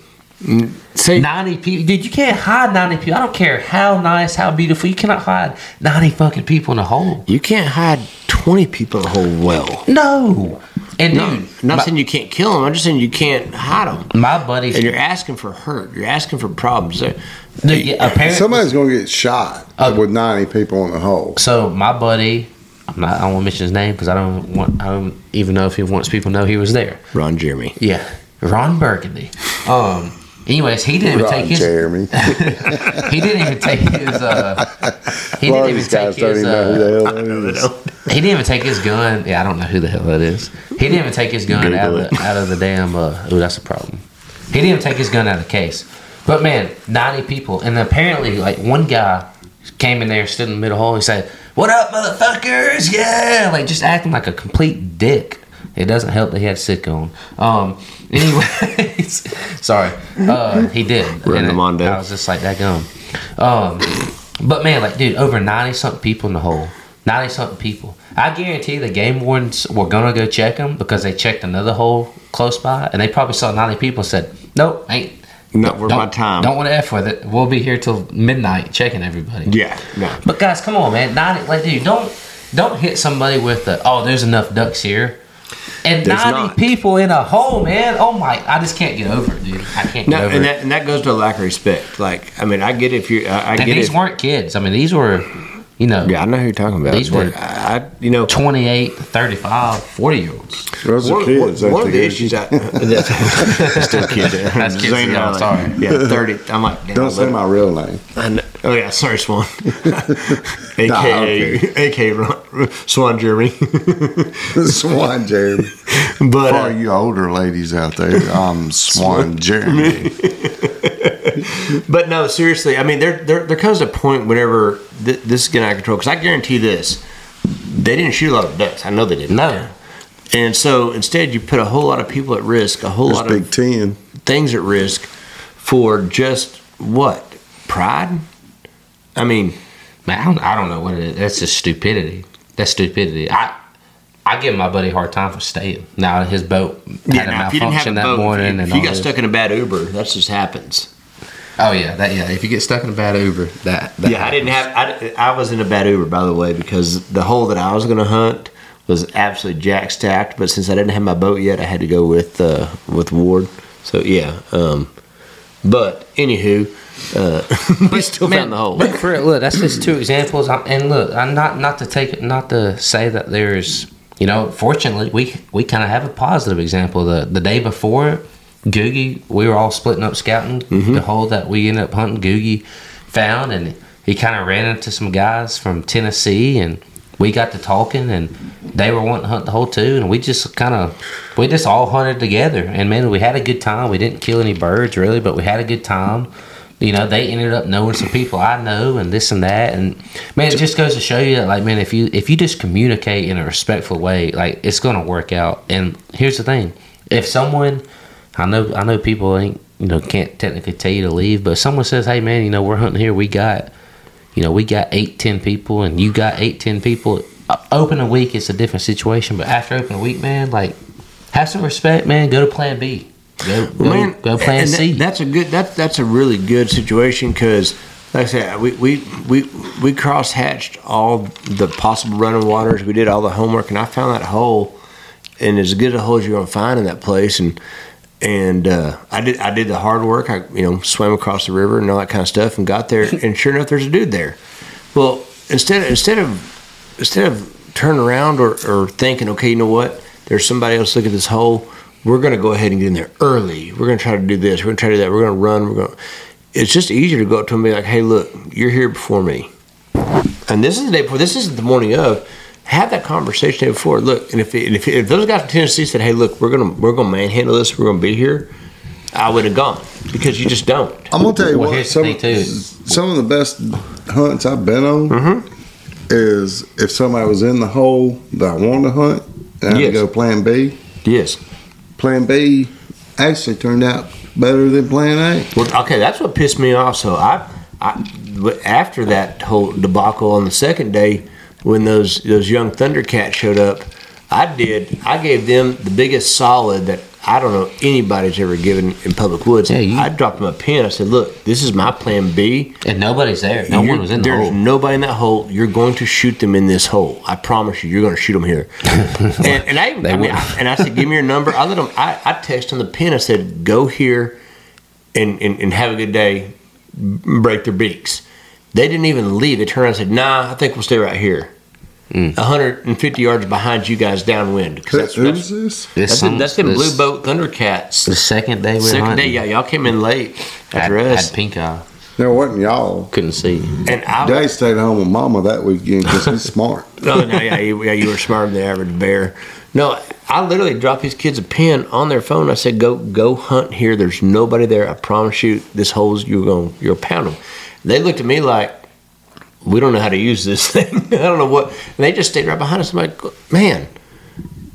See, 90 people. Dude, you can't hide 90 people. I don't care how nice, how beautiful. You cannot hide 90 fucking people in a hole. you can't hide 20 people in a hole well. No. And No, dude, I'm not my, saying you can't kill them. I'm just saying you can't hide them. my buddies, And you're asking for hurt. You're asking for problems. There- dude, yeah, apparently, Somebody's going to get shot Uh, with 90 people in the hole. so my buddy, I'm not, I don't want to mention his name because I don't want, I don't even know if he wants people to know he was there. Ron Jeremy. Yeah. Ron Burgundy. Um, anyways, he didn't even Ron take his, Jeremy. he didn't even take his, uh, he A lot didn't even these guys take don't his, even know who uh, the hell that is. He didn't even take his gun. Yeah, I don't know who the hell that is. He didn't even take his gun out of, the, out of the damn. Uh, oh, that's a problem. He didn't even take his gun out of the case. But man, ninety people, and apparently, like one guy came in there, stood in the middle hole. He said, "What up, motherfuckers? Yeah!" Like just acting like a complete dick. It doesn't help that he had sick on. Um. Anyways, sorry. Uh, he did. Run And the it- Mondo. I was just like that gum. Um. But man, like, dude, over ninety something people in the hole. Ninety something people. I guarantee the game wardens were gonna go check them because they checked another hole close by, and they probably saw ninety people and said, "Nope, ain't Not worth my time. Don't want to f with it. We'll be here till midnight checking everybody." Yeah. No. But guys, come on, man. Ninety, like, dude, don't don't hit somebody with the oh, there's enough ducks here. And There's 90 not. people in a hole, man. Oh my, I just can't get over it, dude. I can't get No, over and it. that, and that goes to a lack of respect. Like, I mean, I get if you, I, I and get these it. weren't kids. I mean, these were, you know, Yeah, I know who you're talking about. These were- I, I- you know, 28, 35, 40 year olds. Those are one, kids. one, ain't one of they? the issues I, that's still kids. That's kids, Zane and yeah, sorry. Yeah, thirty. I'm like, damn, Don't say my real name. I know- oh yeah, sorry, Swan. AKA, okay. AKA Ron, Swan Jeremy. Swan Jeremy. but For uh, you older ladies out there, I'm Swan Jeremy. But no, seriously. I mean, there there, there comes a point whenever th- this is getting out of control. Because I guarantee this, they didn't shoot a lot of ducks. I know they didn't. No. And so instead, you put a whole lot of people at risk, a whole There's lot Big of Ten. things at risk for just what pride. I mean, Man, I don't, I don't know what it is. That's just stupidity. That's stupidity. I I give my buddy a hard time for staying. Now his boat had yeah. a Now, you didn't have a malfunction that boat, morning, if and if you all got this. stuck in a bad Uber, that just happens. Oh yeah, that yeah. If you get stuck in a bad Uber, that, that Yeah, I didn't have. I, I was in a bad Uber, by the way, because the hole that I was going to hunt was absolutely jack stacked. But since I didn't have my boat yet, I had to go with uh, with Ward. So yeah. Um, but anywho, uh, we still Man, found the hole. But for look, that's just two examples. I'm, and look, I'm not not to take it, not to say that there's you know, fortunately, we we kind of have a positive example. The the day before, Googie, we were all splitting up scouting mm-hmm. the hole that we ended up hunting. Googie found, and he kind of ran into some guys from Tennessee, and we got to talking, and they were wanting to hunt the hole too, and we just kind of we just all hunted together, and man, we had a good time. We didn't kill any birds really, but we had a good time. You know, they ended up knowing some people I know, and this and that, and man, it just goes to show you that, like, man, if you if you just communicate in a respectful way, like, it's gonna work out. And here's the thing: if someone, I know, I know people ain't, you know, can't technically tell you to leave, but if someone says, hey, man, you know, we're hunting here, we got, you know, we got eight, ten people, and you got eight, ten people. Uh, Open a week, it's a different situation, but after open a week, man, like, have some respect, man. Go to Plan B. Go, go, Man, go Plan that- C. that's a good. That that's a really good situation because, like I said, we we we we cross hatched all the possible running waters. We did all the homework, and I found that hole, and as good a hole as you're gonna find in that place. And and uh, I did I did the hard work. I you know swam across the river and all that kind of stuff, and got there. and sure enough, there's a dude there. Well, instead instead of instead of turning around or, or thinking, okay, you know what? There's somebody else looking at this hole. We're going to go ahead and get in there early. We're going to try to do this. We're going to try to do that. We're going to run. We're going. It's just easier to go up to him and be like, hey, look, you're here before me. And this is the day before. This isn't the morning of. Have that conversation before. Look, and if if, if those guys in Tennessee said, hey, look, we're gonna we're gonna manhandle this. We're gonna be here. I would have gone because you just don't. I'm gonna tell you Well, what. Some, some of the best hunts I've been on Mm-hmm. is if somebody was in the hole that I wanted to hunt, and I had Yes. to go Plan B. Yes. Plan B actually turned out better than Plan A. Well, okay, that's what pissed me off. So I, I, but after that whole debacle on the second day, when those those young Thundercats showed up, I did. I gave them the biggest solid that I don't know anybody's ever given in public woods. Yeah, you- I dropped them a pin. I said, "Look, this is my plan B. and nobody's there. No one was in the There's hole. nobody in that hole. You're going to shoot them in this hole. I promise you. You're going to shoot them here." and, and I, I mean. I- and I said, "Give me your number." I let them. I, I text on the pin. I said, "Go here, and, and and have a good day. Break their beaks." They didn't even leave. They turned around and said, "Nah, I think we'll stay right here." Mm. 150 yards behind you guys downwind. 'Cause that's, Who's that's, this? This that's, some- that's them this- blue boat Thundercats. The second day we were Second hunting, day, yeah, y'all came in late had, after us, had pink eye. There wasn't y'all. Couldn't see. and I Jay stayed home with Mama that weekend because he's smart. Oh no, yeah, you, yeah, you were smarter than the average bear. No, I literally dropped these kids a pin on their phone. I said, "Go, go hunt here. There's nobody there. I promise you, this hole's you're going, you're pound them." They looked at me like, "We don't know how to use this thing. I don't know what." And they just stayed right behind us. I'm like, "Man,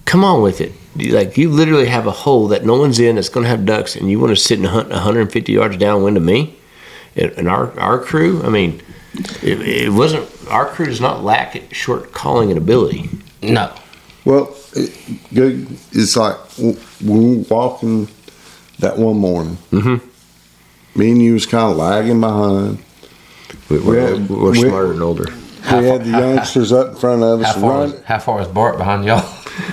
come on with it." Like you literally have a hole that no one's in that's going to have ducks, and you want to sit and hunt 150 yards downwind of me and, and our our crew. I mean, it, it wasn't our crew does not lack short calling and ability. No. Well, it. It's like w- we were walking that one morning. Mhm. Me and you was kind of lagging behind. We- We're, We- we're we- smarter and older. we had the youngsters up in front of How us far, was, how far was Bart behind y'all?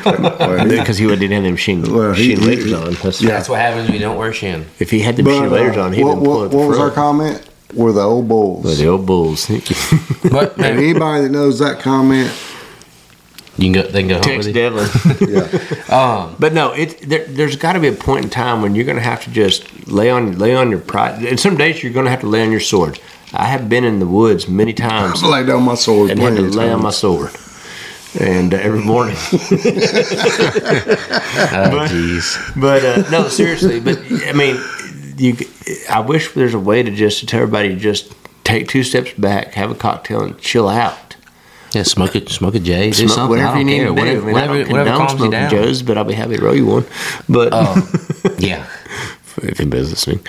Well, he- Because he didn't have the machine, Well, he- machine on. That's, Yeah. That's what happens when you don't wear shin. If he had the but, machine waders uh, on, he'd what, been pulling what, what was our comment? We're the old bulls. Well, the old bulls. But and man, anybody that knows that comment, you can go. They can go hunt Text with. Devlin. yeah. Um, But no, it there, there's got to be a point in time when you're going to have to just lay on lay on your pride. And some days you're going to have to lay on your sword. I have been in the woods many times I lay down my sword and had to plenty of lay on my sword. And uh, every morning. oh jeez. But uh, no, seriously. But I mean, you. I wish there's a way to just to tell everybody to just take two steps back, have a cocktail, and chill out. Yeah, smoke it. Smoke a J. Do Smoke something. whatever I don't you need care. to do. Whatever, I mean, whatever, I don't whatever calms you smoking down. Joe's, but I'll be happy to roll you one. But Oh, yeah. If anybody's listening.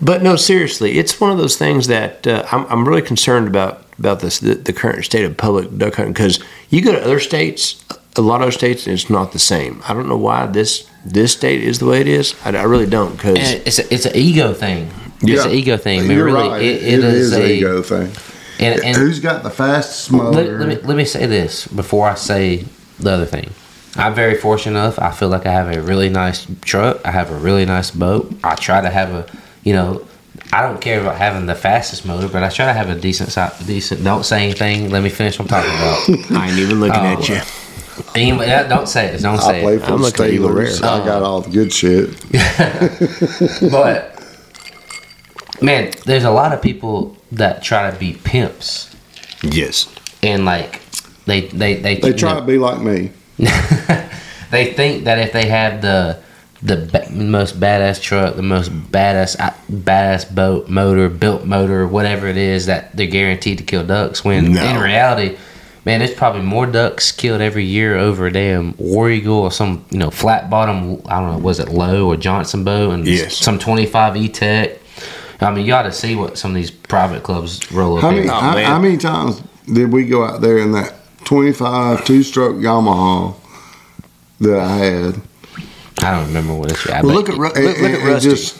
But no, seriously, it's one of those things that uh, I'm, I'm really concerned about about this the, the current state of public duck hunting because you go to other states, a lot of states, and it's not the same. I don't know why this this state is the way it is. I, I really don't because it's a, it's an ego thing. It's Yeah. an ego thing. I mean, You're really, right. it, it is, a an ego thing. And, and Who's got the fastest let, let me let me say this before I say the other thing. I'm very fortunate enough. I feel like I have a really nice truck. I have a really nice boat. I try to have a, you know, I don't care about having the fastest motor, but I try to have a decent, si- decent. Don't say anything. Let me finish what I'm talking about. I ain't even looking Oh. at you. Anyway, don't say it. Don't I say play it. for I'm the looking at Eagle Steelers. Rare. I got all the good shit. But man, there's a lot of people that try to be pimps Yes. and like they they they They try know, to be like me. they think that if they have the the ba- most badass truck, the most badass uh, badass boat, motor, built motor, whatever it is, that they're guaranteed to kill ducks. When No. in reality, man, there's probably more ducks killed every year over a damn war eagle or some you know flat bottom. I don't know, was it Lowe or Johnson boat and Yes. some 25 E Tech. I mean, you ought to see what some of these private clubs roll up. How in. many, Oh, how, how many times did we go out there in that 25 two stroke Yamaha that I had? I don't remember what it's. Well, look at Ru- look, And- look at and- and Rusty. just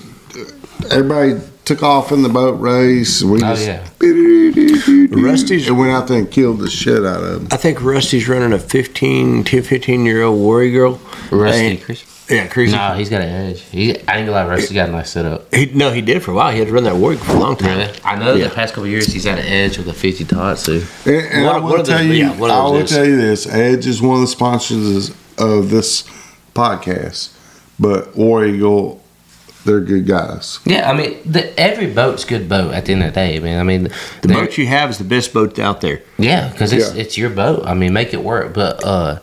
everybody took off in the boat race. We Oh, just yeah. Rusty's. and went out there and killed the shit out of them. I think Rusty's running a 15, 15 year old War Eagle. Rusty, And- Chris. Yeah, crazy. No, he's got an edge. He, I ain't gonna lie, Rusty got a nice setup. He, no, he did for a while. He had to run that War Eagle for a long time. Really? I know Yeah. the past couple years he's had an edge with a 50 Tohatsu. And, and One I will tell those- you, yeah, I will is- tell you this: Edge is one of the sponsors of this podcast, but War Eagle, they're good guys. Yeah, I mean, the, every boat's good boat at the end of the day, man. I mean, The boat you have is the best boat out there. yeah, because it's Yeah. it's your boat. I mean, make it work. But uh,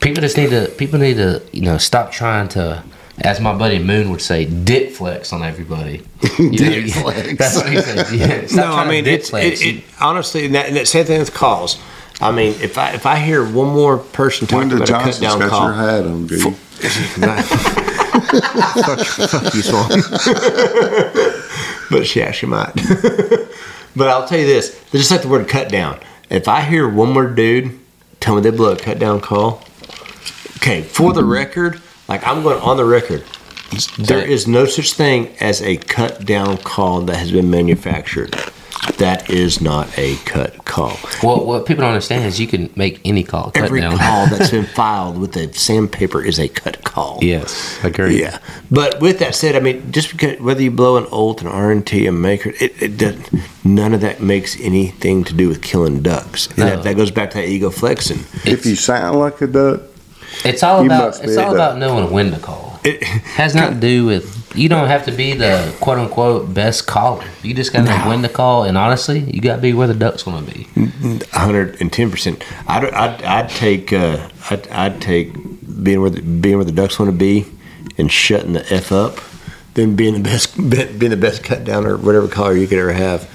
people just need to people need to you know stop trying to. As my buddy Moon would say, "Dick flex on everybody." You know, flex. That's what he said. Yeah, no, I mean dick it's flex. it, it, honestly, and that, and that same thing with calls. I mean, if I if I hear one more person talking Linda about a cut down got call, your hat on, dude. fuck, fuck you, Swan. but yeah, she might. but I'll tell you this: they just like the word cut down. If I hear one more dude tell me they blew a cut down call, okay, for the record, like I'm going on the record. There is no such thing as a cut down call that has been manufactured. That is not a cut call. well, what people don't understand is you can make any call cut Every down. call that's been filed with a sandpaper is a cut call. yes, I agree. Yeah, but with that said, I mean, just because whether you blow an Olt, an RNT, a Maker, it, it doesn't. None of that makes anything to do with killing ducks. And No. that, that goes back to that ego flexing. If you sound like a duck, It's all You about it's all about knowing when to call. It, has not to do with you don't have to be the quote unquote best caller. You just gotta know when to call, and honestly, you gotta be where the duck's gonna be. hundred and ten percent. I'd, I'd, I'd take uh, I'd, I'd take being where the, being where the ducks want to be and shutting the f up, than being the best being the best cut down or whatever color you could ever have.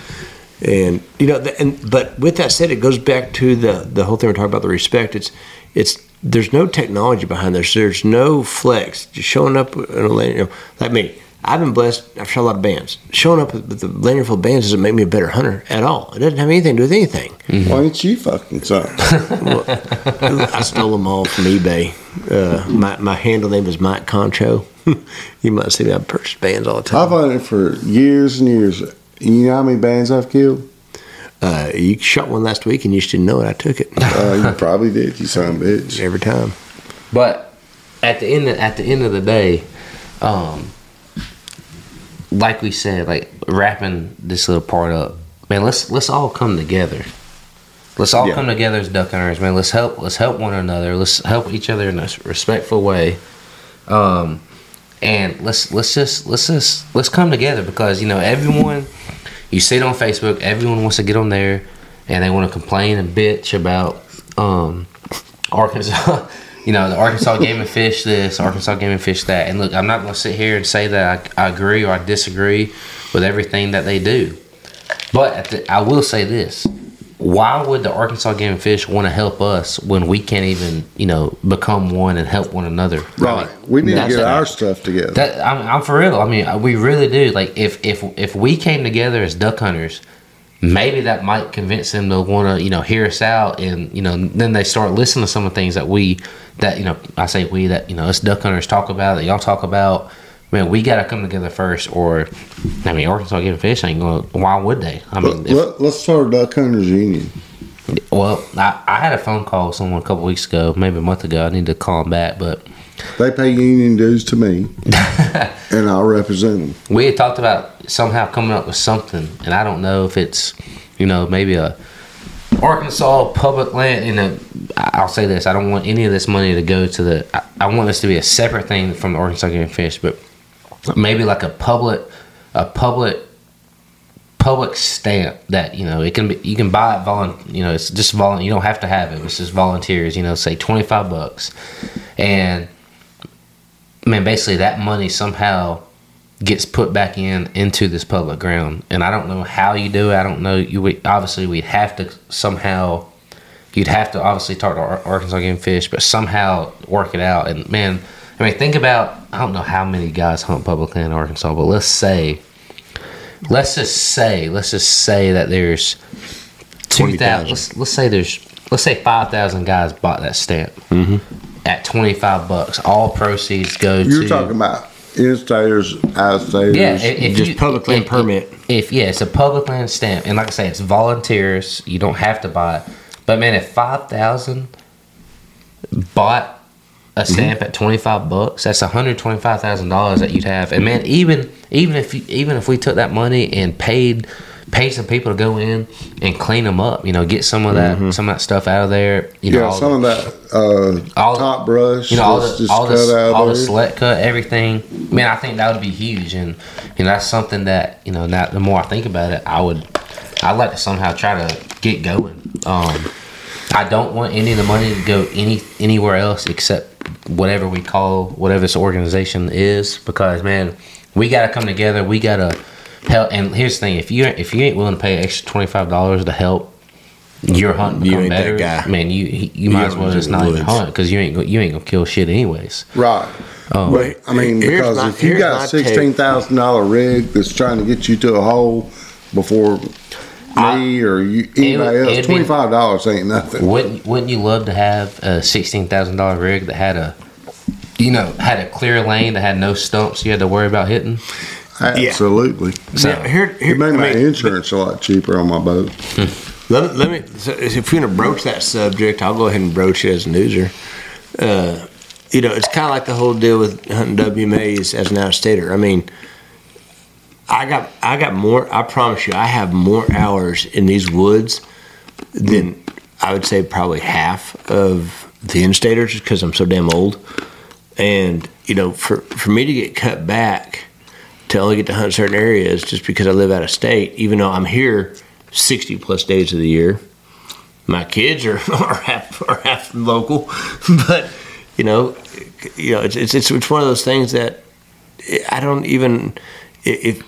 And you know, and but with that said, it goes back to the the whole thing we're talking about the respect. It's it's there's no technology behind this. There's no flex. Just showing up in a lane, you know, like me. I've been blessed. I've shot a lot of bands. Showing up with the lanyard full of bands doesn't make me a better hunter at all. It doesn't have anything to do with anything. why ain't you fucking something? I stole them all from eBay. Uh, my, my handle name is Mike Concho. you might see me. I purchase bands all the time. I've hunted for years and years. You know how many bands I've killed? Uh, you shot one last week and you just didn't know it. I took it Uh, you probably did, you son of a bitch. every time. But at the end of, at the end of the day, um, like we said, like wrapping this little part up, man. Let's let's all come together. Let's all Yeah. come together as duck hunters, man. Let's help. Let's help one another. Let's help each other in a respectful way. Um, and let's let's just let's just let's come together because you know everyone. You see it on Facebook. Everyone wants to get on there, and they want to complain and bitch about um, Arkansas. You know, the Arkansas Game and Fish this, Arkansas Game and Fish that. And look, I'm not going to sit here and say that I, I agree or I disagree with everything that they do. But the, I will say this: Why would the Arkansas Game and Fish want to help us when we can't even, you know, become one and help one another? Right. We need to get our stuff together. That I'm, I'm for real. I mean, we really do. Like, if if if we came together as duck hunters, maybe that might convince them to want to, you know, hear us out, and you know, then they start listening to some of the things that we, that you know, I say we that you know, us duck hunters talk about that y'all talk about. Man, we got to come together first, or I mean, Arkansas and Fish ain't going. to Why would they? I mean, Let, let's start a Duck Hunters Union. well, I, I had a phone call with someone a couple weeks ago, maybe a month ago. I need to call them back, but They pay union dues to me, and I'll represent them. we had talked about somehow coming up with something, and I don't know if it's, you know, maybe a Arkansas public land, you know, I- I'll say this: I don't want any of this money to go to the. I, I want this to be a separate thing from the Arkansas Game Fish, but maybe like a public, a public, public stamp that you know it can be. You can buy it volun. You know, it's just volun. You don't have to have it. It's just volunteers. You know, say twenty five bucks, and man, basically that money somehow gets put back in into this public ground and i don't know how you do it i don't know you obviously we'd have to somehow you'd have to obviously talk to Ar- arkansas game fish but somehow work it out and man i mean think about i don't know how many guys hunt publicly in arkansas but let's say let's just say let's just say that there's 2000 let's, let's say there's let's say 5000 guys bought that stamp mm-hmm. at 25 bucks all proceeds go to You're to talking about in-staters, yeah, i- if Just you- public land if- permit. If yeah, it's a public land stamp, and like I say, it's volunteers. You don't have to buy it. But man, if five thousand bought a stamp at twenty five bucks, that's one hundred twenty five thousand dollars that you'd have. And man, even even if you, even if we took that money and paid paid some people to go in and clean them up, you know, get some of that some of that stuff out of there. You know, yeah, all some the- of that uh, all- top brush. you know all the just all cut the out all the select cut everything. Man, I think that would be huge, and you know that's something that you know. Now the more I think about it, I would I'd like to somehow try to get going. Um, I don't want any of the money to go any anywhere else except whatever we call whatever this organization is, because man, we got to come together. We got to help. And here's the thing: if you if you ain't willing to pay extra twenty five dollars to help. Your hunt You become ain't that better, guy. man. You you, you might as well just not even hunt because you ain't you ain't gonna kill shit anyways. Right. Oh. But, I mean, because my- if you got a sixteen thousand dollar rig that's trying to get you to a hole before I- me or you, anybody it'd else, twenty five dollars ain't nothing. Wouldn't Wouldn't you love to have a sixteen thousand dollar rig that had a, you know, had a clear lane that had no stumps you had to worry about hitting? Absolutely. So Now, here, here, It made I my mean, insurance a lot cheaper on my boat. Let, let me. So if we're gonna broach that subject, I'll go ahead and broach it as an user. Uh, you know, it's kind of like the whole deal with hunting WMAs as an out-of-stater. I mean, I got I got more. I promise you, I have more hours in these woods than I would say probably half of the in-staters, because I'm so damn old. And you know, for for me to get cut back to only get to hunt certain areas just because I live out of state, even though I'm here 60 plus days of the year. My kids are, are half are half local, but you know, you know, it's it's it's, it's one of those things that I don't even if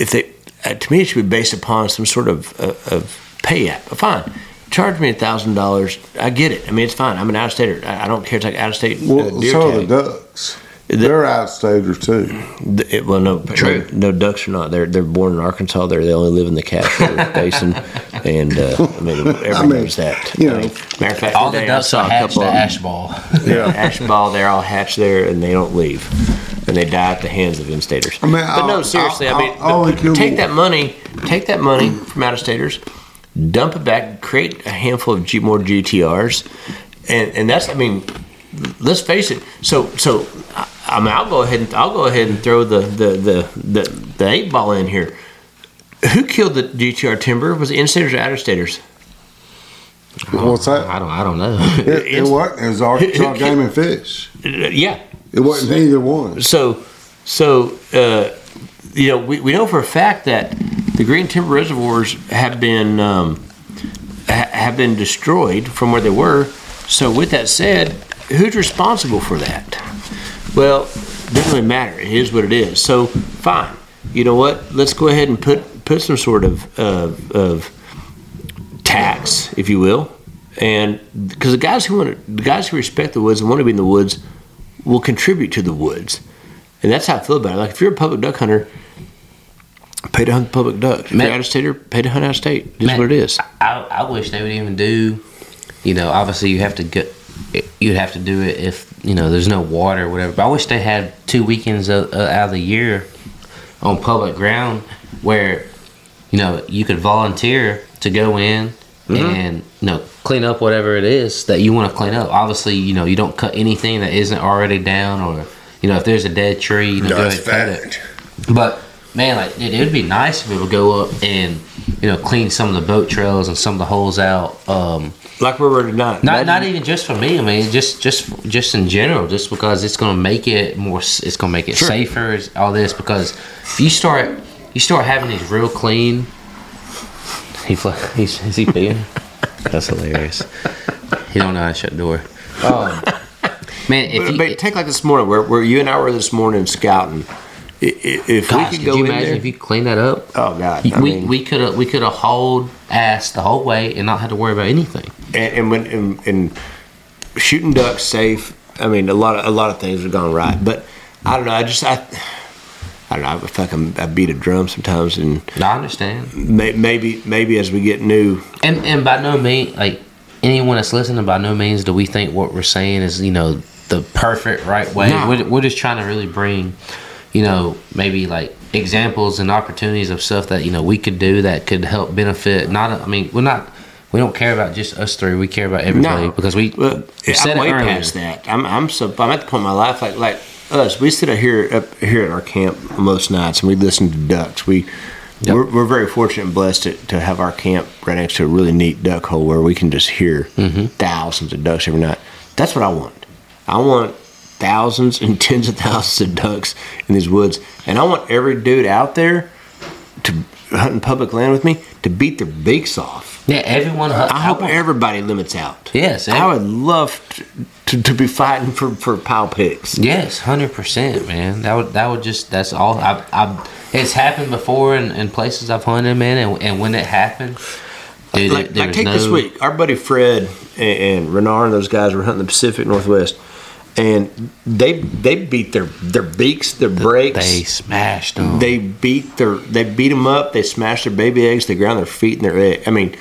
if they uh, to me it should be based upon some sort of of, of pay app. Fine, charge me a thousand dollars. I get it. I mean, it's fine. I'm an out of stater. I I don't care. It's like out of state uh, Well, deer so are tag. the ducks. They're outstaters too. The- it- well, no, True. no, no ducks are not. They're they're born in Arkansas. They're they only live in the Cache Basin, and uh, I mean everybody mean, knows that. you I know, mean, matter of fact, all the ducks saw are a hatched to of- ash ball. Yeah, ash ball. They're all hatched there, and they don't leave, and they die at the hands of in-staters. I mean, but no, seriously. I'll- I mean, I'll- I'll but- take that money, take that money from out-of-staters, dump it back, create a handful of G, more GTRs, and and that's. I mean, let's face it. So so. I, I mean, I'll go ahead and I'll go ahead and throw the the the the, the eight ball in here. Who killed the GTR timber? Was it in-staters or out-of-staters? What's that? I don't I don't know. It, it wasn't. It was Arkansas Game and Fish. Uh, Yeah, It wasn't either one. So, so uh, you know, we, we know for a fact that the green timber reservoirs have been um, ha- have been destroyed from where they were. So, with that said, who's responsible for that? Well, it doesn't really matter. It is what it is. So, fine. You know what? Let's go ahead and put put some sort of of, of tax, if you will, and because the guys who want to, the guys who respect the woods and want to be in the woods will contribute to the woods. And that's how I feel about it. Like if you're a public duck hunter, pay to hunt public ducks. If Man- you're out of stater, pay to hunt out of state. Just Man, what it is. I, I wish they would even do, you know, obviously you have to get, you'd have to do it if, you know, there's no water or whatever. But I wish they had two weekends out of the year on public ground where, you know, you could volunteer to go in and, you know, clean up whatever it is that you want to clean up. Obviously, you know, you don't cut anything that isn't already down or, you know, if there's a dead tree, you know, go ahead and cut it. But man, like it, it would be nice if it would go up and you know clean some of the boat trails and some of the holes out. Um, like we were tonight. Not, not even just for me. I mean, just just just in general. Just because it's going to make it more. It's going to make it Sure. safer. All this because if you start you start having these real clean. He fl- he's is he peeing? That's hilarious. He don't know how to shut the door. Oh. man, if But, you, but take like this morning, where, where you and I were this morning scouting. I- i- If gosh, we could could go you in imagine there, if you clean that up? oh god, we I mean, we could have we could have hauled ass the whole way and not had to worry about anything. and, and when and, and shooting ducks safe. I mean, a lot of a lot of things have gone right, but I don't know. I just I. I don't know. I feel like I beat a drum sometimes, and I understand. may, maybe maybe as we get new, And and by no means, like anyone that's listening, by no means do we think what we're saying is you know the perfect right way. No. We're, we're just trying to really bring, you know, maybe like examples and opportunities of stuff that you know we could do that could help benefit. Not, I mean, we're not. We don't care about just us three. We care about everybody No. because we, Well, we said I'm way earlier. past that. I'm I'm so I'm at the point in my life like like us. We sit out here up here at our camp most nights and we listen to ducks. We Yep. we're, we're very fortunate and blessed to, to have our camp right next to a really neat duck hole where we can just hear Mm-hmm. thousands of ducks every night. That's what I want. I want thousands and tens of thousands of ducks in these woods, and I want every dude out there to hunt in public land with me to beat their beaks off. Yeah, everyone. I hope everybody limits out. Yes, I would love to, to, to be fighting for, for pile picks. Yes, hundred percent, man. That would that would just that's all. I I it's happened before in, in places I've hunted, man, and, and when it happened, dude, Like, like take no, this week, our buddy Fred and, and Renard and those guys were hunting the Pacific Northwest, and they they beat their their beaks, their brakes. They smashed them. They beat their they beat them up. They smashed their baby eggs. They ground their feet and their egg. I mean,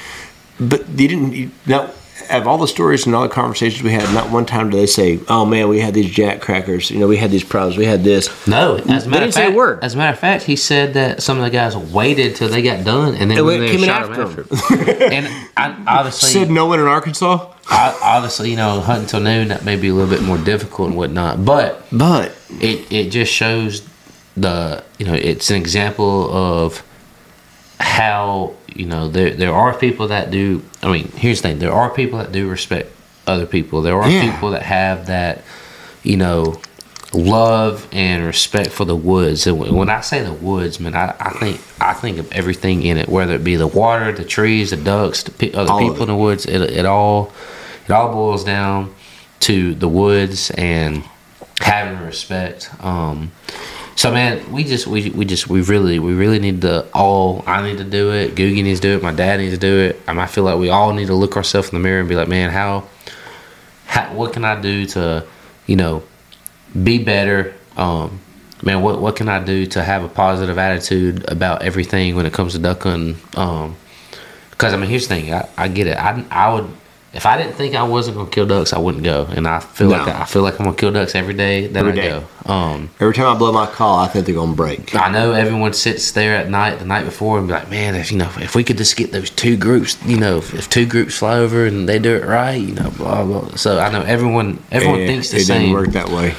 but you didn't. Not of all the stories and all the conversations we had, not one time did they say, "Oh man, we had these jack crackers. You know, we had these problems. We had this." no, as a They matter didn't of say fact, word. as a matter of fact, he said that some of the guys waited till they got done and then And when they came shot after them after. and I, obviously, Said no one in Arkansas, I, obviously, you know, hunting till noon that may be a little bit more difficult and whatnot, but but it it just shows the you know it's an example of how you know there there are people that do I mean here's the thing there are people that do respect other people there are Yeah. people that have that you know love and respect for the woods and when I say the woods man I, I think I think of everything in it whether it be the water the trees the ducks the pe- other All people in the woods it, it all it all boils down to the woods and having respect. Um, so man, we just we, we just we really we really need to all I need to do it. Googie needs to do it. My dad needs to do it. I feel like we all need to look ourselves in the mirror and be like, man, how, how what can I do to, you know, be better? Um, man, what what can I do to have a positive attitude about everything when it comes to duck hunting? Um, because I mean, here's the thing. I, I get it. I, I would if I didn't think I wasn't gonna kill ducks, I wouldn't go. And I feel like No. I feel like I'm gonna kill ducks every day that Every I day. go. Um, every time I blow my call, I think they're gonna break. I know everyone sits there at night, the night before, and be like, "Man, if you know, if we could just get those two groups, you know, if, if two groups fly over and they do it right, you know, blah blah." So I know everyone, everyone And thinks the it same. didn't work that way.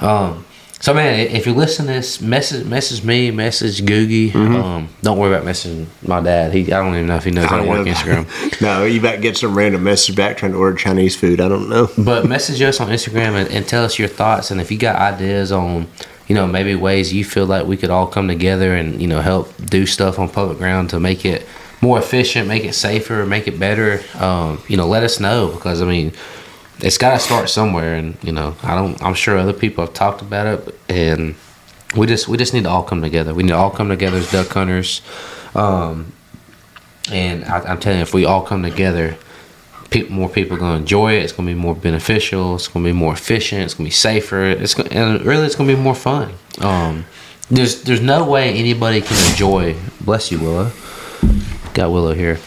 Um, so man, if you listen to this, message message me, message Googie. Um, don't worry about messaging my dad. He, I don't even know if he knows I how to work Instagram. no, you about get some random message back trying to order Chinese food. I don't know. But message us on Instagram and, and tell us your thoughts. And if you got ideas on, you know, maybe ways you feel like we could all come together and, you know, help do stuff on public ground to make it more efficient, make it safer, make it better, um, you know, let us know because, I mean, it's got to start somewhere. And, you know, I don't, I'm sure other people have talked about it. And we just, we just need to all come together. We need to all come together as duck hunters. Um, and I, I'm telling you, if we all come together, people, more people are going to enjoy it. It's going to be more beneficial. It's going to be more efficient. It's going to be safer. It's gonna, and really, it's going to be more fun. Um, there's there's no way anybody can enjoy. Bless you, Willow. Got Willow here.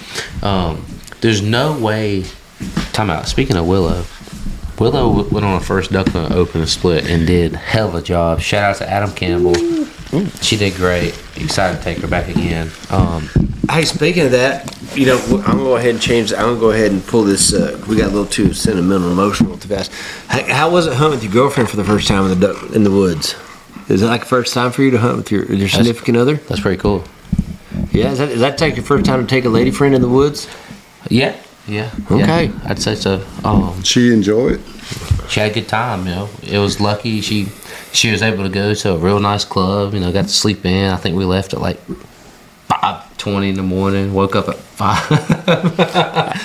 Um, there's no way. Time out. Speaking of Willow, Willow went on a first duck hunt, open and split, and did hell of a job. Shout out to Adam Campbell. She did great. Excited to take her back again. Um, Hey, speaking of that, you know, I'm gonna go ahead and change. I'm gonna go ahead and pull this. Uh, we got a little too sentimental, emotional too fast. How, how was it hunting with your girlfriend for the first time in the duck, in the woods? Is it like the first time for you to hunt with your your significant other? that's pretty cool. Yeah, is that is that take your first time to take a lady friend in the woods? Yeah, Yeah. Okay. yeah, I'd say so. Um, She enjoy it. She had a good time. You know, it was lucky she she was able to go to a real nice club. You know, got to sleep in. I think we left at like five twenty in the morning. Woke up at five.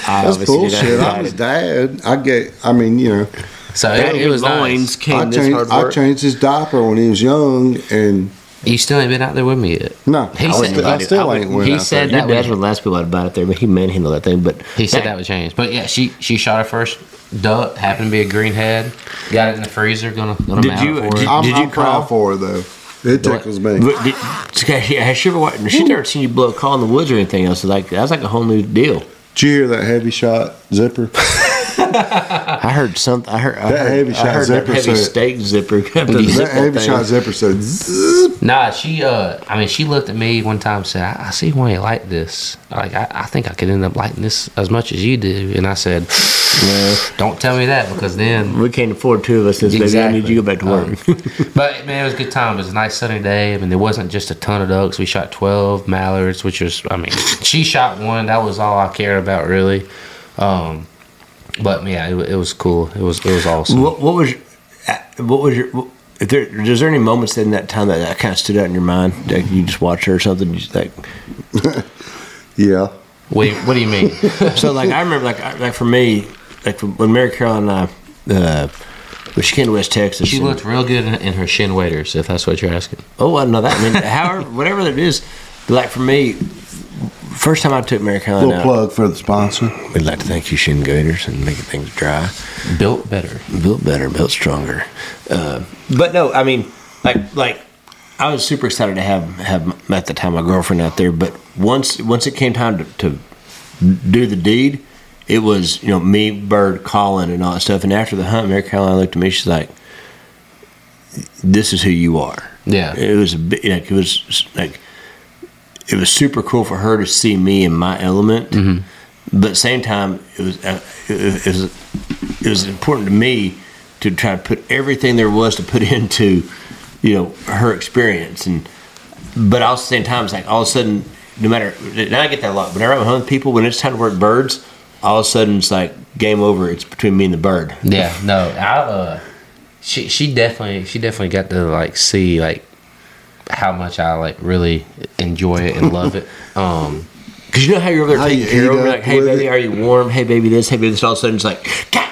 That's bullshit. I was dad. I get. I mean, you know, so it, it was nice. came I this changed. hard I changed his diaper when he was young, and You still ain't been out there with me yet. no, He I, said- still, I I still would- ain't went he out said there. Your that dad's would- one the last people I'd buy it there, but he manhandled that thing. But He said that would change. But yeah, she she shot her first duck. Happened to be a greenhead. Got it in the freezer. Gonna gonna Did mount you- it for her. did- I'm, you I'm call? for her though. It tickles me. But did, okay, has she ever? wa- She's never seen you blow a call in the woods or anything else. Like that's like a whole new deal. Did you hear that Hevi-Shot zipper? I heard something. I heard I That heard, heavy I shot heard zipper that heavy said- steak zipper. that Hevi-Shot zipper said. Zzz. Nah, she uh, I mean, she looked at me one time and said, "I, I see why you like this. Like, I, I think I could end up liking this as much as you do." And I said, "Don't tell me that because then." We can't afford two of us this baby. I need you to go back to work. Um, but man, it was a good time. It was a nice sunny day. I mean, there wasn't just a ton of ducks. We shot twelve mallards, which was, I mean, she shot one. That was all I cared about, really. Um, but yeah, it, it was cool. It was it was awesome. what, what was? uh, What was your? What, if there, is there any moments in that time that, that kind of stood out in your mind? Like you just watched her or something? You just like Yeah. What do you, what do you mean? so like I remember like I- like for me like when Mary Caroline and I uh, when she came to West Texas. She and- looked real good in, in her Chene waders, if that's what you're asking. Oh, I know that. I mean, however, whatever it is, like for me, first time I took Mary Caroline Little out, plug for the sponsor. we'd like to thank you, Chene Gear, and making things dry. Built better. built better, built stronger. Uh, but no, I mean, like like I was super excited to have have at the time my girlfriend out there. But once once it came time to, to do the deed, it was you know me, Bird, Colin, and all that stuff. And after the hunt, Mary Caroline looked at me. She's like, "This is who you are." Yeah. It was a bit like it was like it was super cool for her to see me in my element. But at the same time, it was uh, it, it was it was important to me to try to put everything there was to put into you know her experience. And but also at the same time it's like all of a sudden no matter now I get that a lot. Whenever I'm home with people when it's time to work birds all of a sudden it's like game over. It's between me and the bird. Yeah, no, I uh, she she definitely she definitely got to like see like how much I like really enjoy it and love it. Um, Because you know how you're over there How taking care of eat them, up like, hey baby, it. are you warm? Hey baby, this, hey baby, this. All of a sudden, it's like, cack,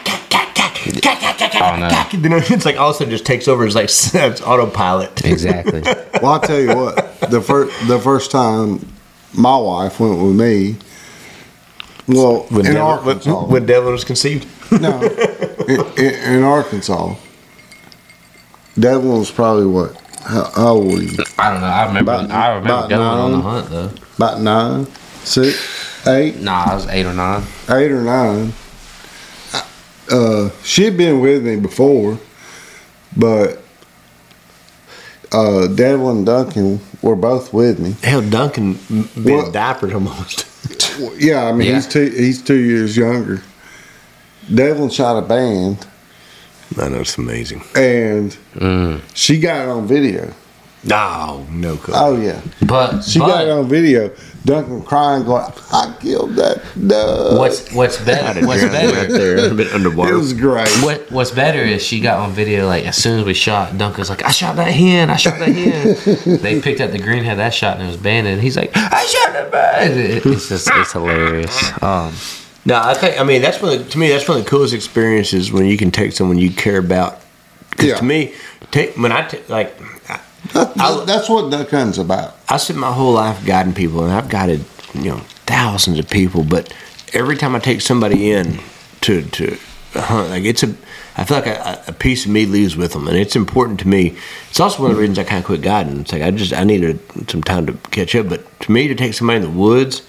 Oh, You know, it's like all of a sudden just takes over. It's like it's autopilot. exactly. Well, I'll tell you what. The first the first time my wife went with me. Well, in Devlin, Arkansas. when, when Devlin was conceived. no, in, in, in Arkansas. Devlin was probably what? How, how old were you? I don't know. I remember. About- I remember about going on the hunt though. About nine, six, eight, Nah, I was eight or nine. eight or nine. Uh, she'd been with me before, but uh, Devlin and Duncan were both with me. Hell, Duncan been Well- diapered almost. Yeah, I mean Yeah. he's two he's two years younger. Devlin shot a band, I know it's amazing. and Mm. she got it on video. No, no. Cool. Oh yeah, But she but got it on video. Duncan crying, going, "I killed that dog." what's what's better? What's right better? there, a bit It underwater. was great. What What's better is she got on video like as soon as we shot. Duncan's like, I shot that hen. I shot that hen. they picked up the greenhead that shot and it was banned. And he's like, I shot that bird. It's just it's hilarious. Um, No, I think I mean that's one of the, to me that's one of the coolest experiences when you can take someone you care about. Because Yeah. to me, take when I take like I, That- I- that's what duck hunting's about. I spent my whole life guiding people, and I've guided you know thousands of people. But every time I take somebody in to to hunt, like it's a, I feel like a, a piece of me leaves with them, and it's important to me. It's also one of the reasons I kind of quit guiding. It's like I just I needed some time to catch up. But to me, to take somebody in the woods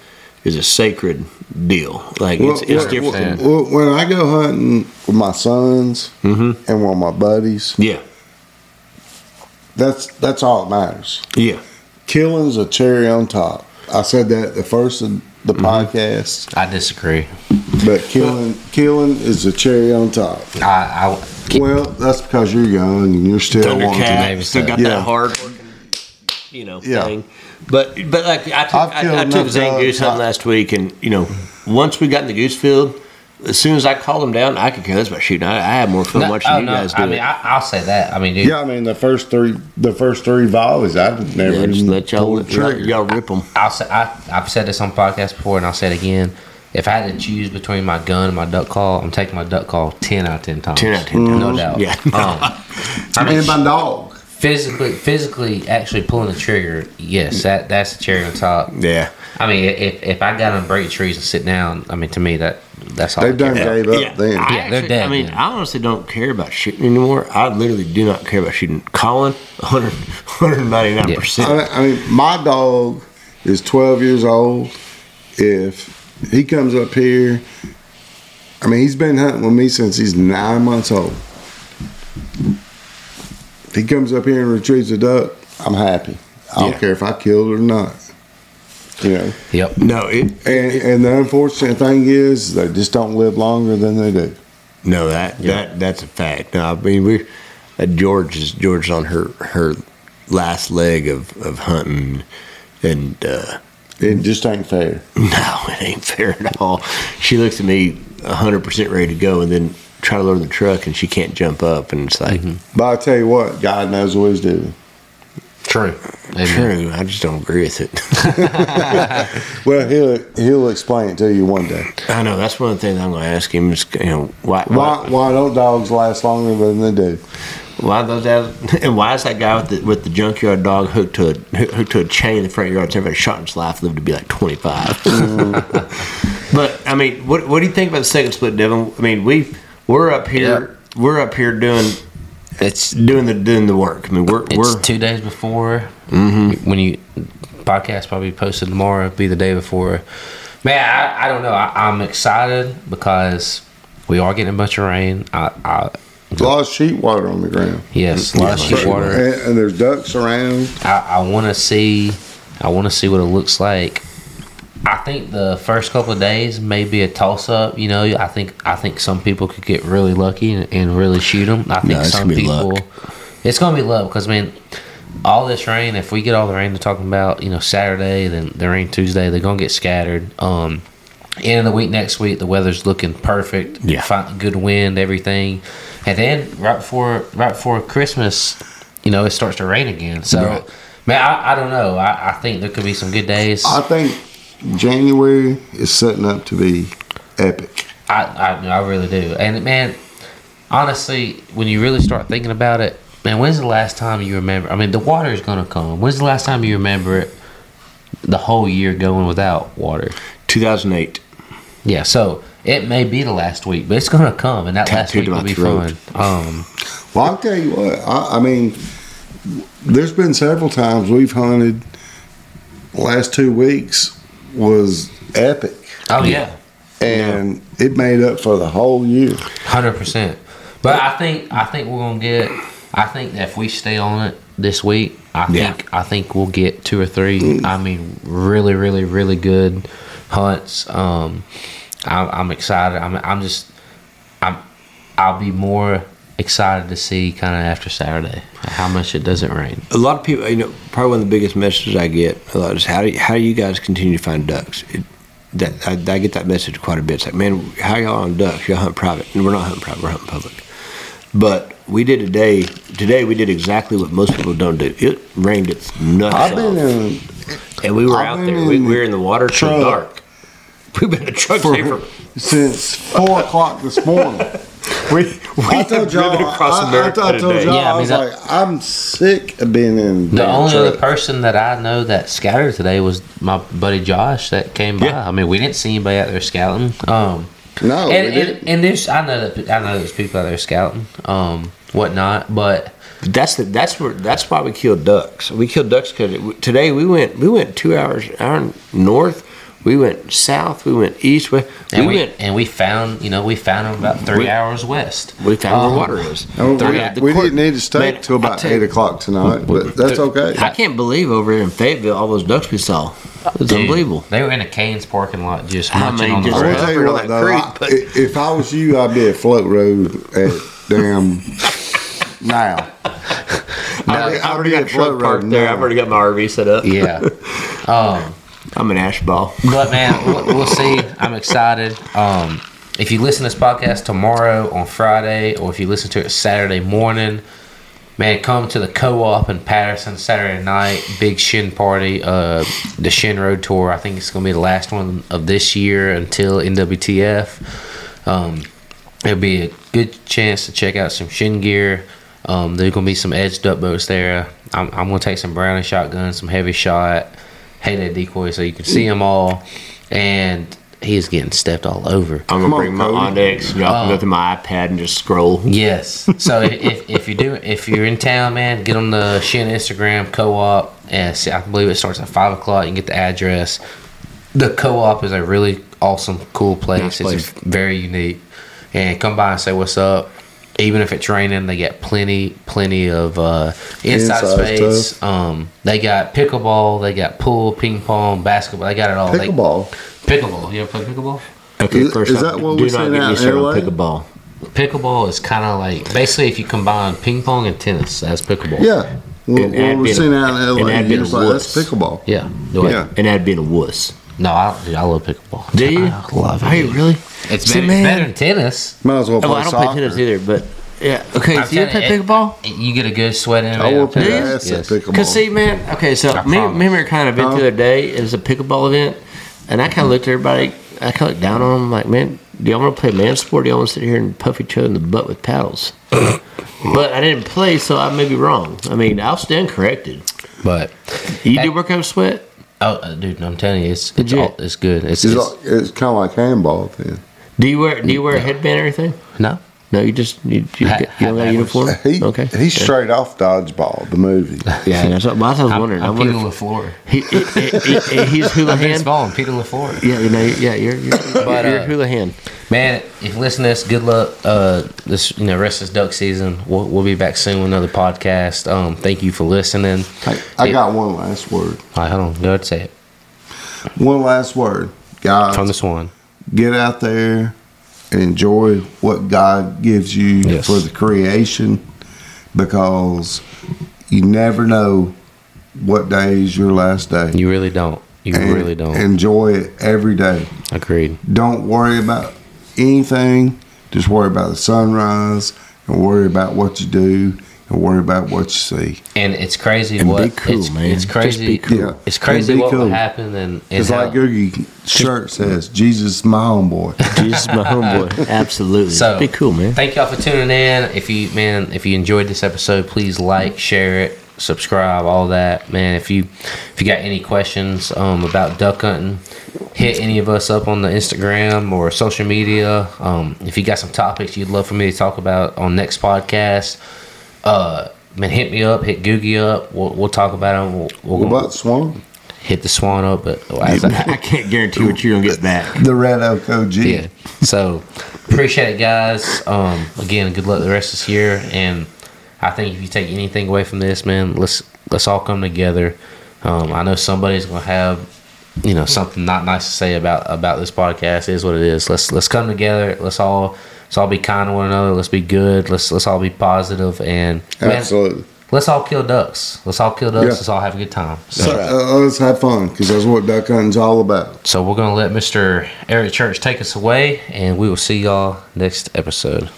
is a sacred deal. Like it's, it's Well, different. well, when I go hunting with my sons Mm-hmm. and with my buddies, Yeah, that's that's all that matters. yeah. Killing's a cherry on top. I said that the first of the Mm-hmm. podcast, I disagree. but killing killing is a cherry on top. I, I Well, that's because you're young and you're still wanting to. maybe still got Yeah. that hard. you know, Yeah. thing. But but like I took I've I, took Zane goose ducks, hunting last week, and you know, once we got in the goose field, as soon as I called them down, I could care less about shooting. I, I had more fun No, watching oh, you no, guys do I it. mean, I, I'll say that. I mean, dude, Yeah, I mean the first three, the first three volleys, I never yeah, just let y'all pulled let y'all rip them. I'll say I, I've said this on podcast before, and I'll say it again. If I had to choose between my gun and my duck call, I'm taking my duck call ten out of ten times. 10 out of 10 no doubt. Yeah. Um, I mean, and my dog. Physically, physically, actually pulling the trigger, yes, mm. that that's the cherry on top. Yeah, I mean, if if I got to break trees and sit down, I mean, to me that that's all. They've I care done gave up yeah. then. I Yeah, they're dead, I mean, man. I honestly don't care about shooting anymore. I literally do not care about shooting. Colin, 100, 199 percent. I, I mean, my dog is 12 years old. If he comes up here, I mean, he's been hunting with me since he's nine months old. If he comes up here and retrieves a duck, I'm happy. I don't Yeah. care if I killed it or not. You know, Yep. No, it, and, and the unfortunate thing is they just don't live longer than they do. No, that that that's a fact. No, I mean we uh, George is George's on her her last leg of of hunting, and uh, It just ain't fair. no, it ain't fair at all. She looks at me hundred percent ready to go, and then try to load the truck, and she can't jump up, and it's like mm-hmm. But I tell you what, God knows what he's doing. True. Amen. true. I just don't agree with it. Well, he'll he'll explain it to you one day. I know that's one of the things I'm going to ask him. Is you know why Why why why don't dogs last longer than they do? why those guys, and why is that guy with the with the junkyard dog hooked to a hooked to a chain in the front yard? Everybody shot in his life lived to be like 25. Mm-hmm. but I mean, what what do you think about the second split, Devin? I mean, we we're up here we're up here doing It's doing the doing the work. I mean, we're it's we're two days before mm-hmm. when you podcast probably posted tomorrow. Be the day before. Man, I, I don't know. I, I'm excited because we are getting a bunch of rain. I, I A lot of sheet water on the ground. yes, a lot of sheet water. And, and there's ducks around. I, I want to see. I want to see what it looks like. I think the first couple of days may be a toss up. You know, I think I think some people could get really lucky and, and really shoot them. I think it's some gonna be people. luck. It's gonna be luck because I mean, all this rain. If we get all the rain they're talking about, you know, Saturday, then the rain Tuesday, they're gonna get scattered. Um, end of the week next week, the weather's looking perfect. Yeah. Fi- good wind, everything, and then right before right before Christmas, you know, it starts to rain again. So, Right. man, I, I don't know. I, I think there could be some good days. I think January is setting up to be epic. I, I, I really do. And man, honestly, when you really start thinking about it, man, when's the last time you remember? I mean, the water is gonna come. When's the last time you remember it? The whole year going without water. 2008. Yeah, so it may be the last week, but it's gonna come, and that last Tattooed week to will be throat. fun. Um, Well, I'll tell you what. I, I mean, there's been several times we've hunted. Last two weeks was epic, oh yeah, and it made up for the whole year. hundred percent. But I think I think we're gonna get. I think that if we stay on it this week, I Yeah. think I think we'll get two or three. I mean, really, really, really good hunts. Um, I'm, I'm excited. I'm I'm just I'm I'll be more excited to see kind of after Saturday how much it doesn't rain. A lot of people, you know, probably one of the biggest messages I get a lot is how do you, how do you guys continue to find ducks? It, that I, I get that message quite a bit. It's like, man, how y'all on ducks? Y'all hunt private, and we're not hunting private. We're hunting public. But we did a day Today we did exactly what most people don't do. It rained its nuts I've off, been in and we were I've out there. We, we were in the water till dark. We've been in the truck for, for since four o'clock this morning. we. we I told y'all. driven across I, I, America I told today. y'all. Yeah, I I, was mean, like, I'm sick of being in. The only truck. other person that I know that scattered today was my buddy Josh that came by. Yeah. I mean, we didn't see anybody out there scouting. Um, No, and, we didn't. and, and there's I know that I know there's people out there scouting, um, whatnot, but But that's the that's where that's why we killed ducks. We killed ducks because today we went we went two hours hour north. We went south. We went east. We, and we we, went. and we found you know we found them about three We- hours west. We found Um, where water is. No, we, Three- we court- didn't need to stay Man, till about you- eight o'clock tonight, but that's okay. I can't believe over here in Fayetteville all those ducks we saw. It's Dude, unbelievable. They were in a Canes parking lot just I munching mean, on the just I will road. tell you what, though, creek, I- but- i- if I was you, I'd be at Float Road at damn now. I, I'll already got a truck parked there. I've already got my RV set up. Yeah. Um, I'm an ash ball. but man, we'll, see. I'm excited. Um, if you listen to this podcast tomorrow on Friday, or if you listen to it Saturday morning, man, come to the co-op in Patterson Saturday night. Big Chene party. Uh, the Chene Road Tour. I think it's gonna be the last one of this year until NWTF. Um, it'll be a good chance to check out some Chene Gear. Um, there's gonna be some Edge Duck boats there. I'm, I'm gonna take some Browning shotguns, some Hevi-Shot, Heyday decoy, so you can see them all. And he's getting stepped all over. I'm gonna bring my Cody. onX. Y'all can Oh. go through my iPad and just scroll. Yes. So if, if, if you do if you're in town, man, get on the Chene Instagram co-op. And see, I believe it starts at five o'clock. You can get the address. The co-op is a really awesome, cool place. Nice It's very unique. And come by and say what's up. Even if it's raining, they got plenty, plenty of uh, inside, Inside space. Um, they got pickleball, they got pool, ping pong, basketball. They got it all. They- Pickleball. pickleball. You ever play pickleball? Okay, Is- first is off, that what do we're not saying get me out started on LA? pickleball. Pickleball is kind of like basically if you combine ping pong and tennis, that's pickleball. Yeah. Well, And what add we're bit of- seeing out in and LA, add bit it's of like, that's pickleball. Yeah. Do. Yeah. And that'd be a wuss. No, I, dude, I love pickleball. Do you? I love it. Are you really? It's See, better, man. it's better than tennis. Might as well oh, play Oh, I don't soccer. play tennis either, but yeah. Okay, I'm so you telling play you, it- pickleball? You get a good sweat in it. I will I'm telling play you. ass at Yes. pickleball. Cause see, man. Okay, so I me, promise. me and her kind of been Huh? the other day. It was a pickleball event, and I kind of looked at everybody. I kind of looked down on them, like, man, do y'all want to play man sport? Do y'all want to sit here and puff each other in the butt with paddles? but I didn't play, so I may be wrong. I mean, I'll stand corrected. But You do work out of sweat? Oh, uh, dude, I'm telling you, it's it's, all, it's good. It's, It's, it's like, it's kind of like handball then. Do you wear Do you wear a headband or anything? no. No, you just you, you, Ha- get- you don't got a uniform. He, okay. He's straight off Dodgeball, the movie. Yeah, that's what, well, that's what I was I'm, wondering. I'm I Peter wonder. LaFleur. He, he, he, he, he's hula I'm Vince hand. Vaughn, Peter LaFleur. Yeah, you know, yeah, you're you're, But, you're uh, hula hand. Man, if you listen to this, good luck. Uh, this you know, rest of this duck season. We'll, we'll be back soon with another podcast. Um, thank you for listening. Hey, I It- got one last word. All right, hold on. Go ahead and say it. One last word. Guys, From the Swan. get out there and enjoy what God gives you Yes. for the creation because you never know what day is your last day. You really don't. You And really don't. Enjoy it every day. Agreed. Don't worry about anything. Just worry about the sunrise and worry about what you do and worry about what you see. And it's crazy And what be cool, it's, man. It's Just crazy. be cool. Yeah. It's crazy And be what cool. will happen and, and It's like Googie shirt says, Jesus is my homeboy. Jesus, my homeboy. Absolutely. So- be cool, man. Thank y'all for tuning in. If you man, if you enjoyed this episode, please like, share it, subscribe, all that. Man, if you if you got any questions um, about duck hunting, hit any of us up on the Instagram or social media. Um, if you got some topics you'd love for me to talk about on next podcast, uh, man, hit me up, hit Googie up. We'll, we'll talk about them. We'll, we'll What about Swan? hit the Swan up, but as I- I can't guarantee what you're gonna get back. The Red Oak OG. yeah. So appreciate it, guys. Um, again, good luck the rest of this year. And I think if you take anything away from this, man, let's let's all come together. Um, I know somebody's gonna have you know something not nice to say about about this podcast. It is what it is. Let's let's come together. Let's all let's all be kind to one another. Let's be good. Let's let's all be positive and man, Absolutely. let's all kill ducks. Let's all kill ducks. Yeah. Let's all have a good time. So, So, uh, let's have fun because that's what duck hunting's all about. so we're gonna let Mr. Eric Church take us away, and we will see y'all next episode.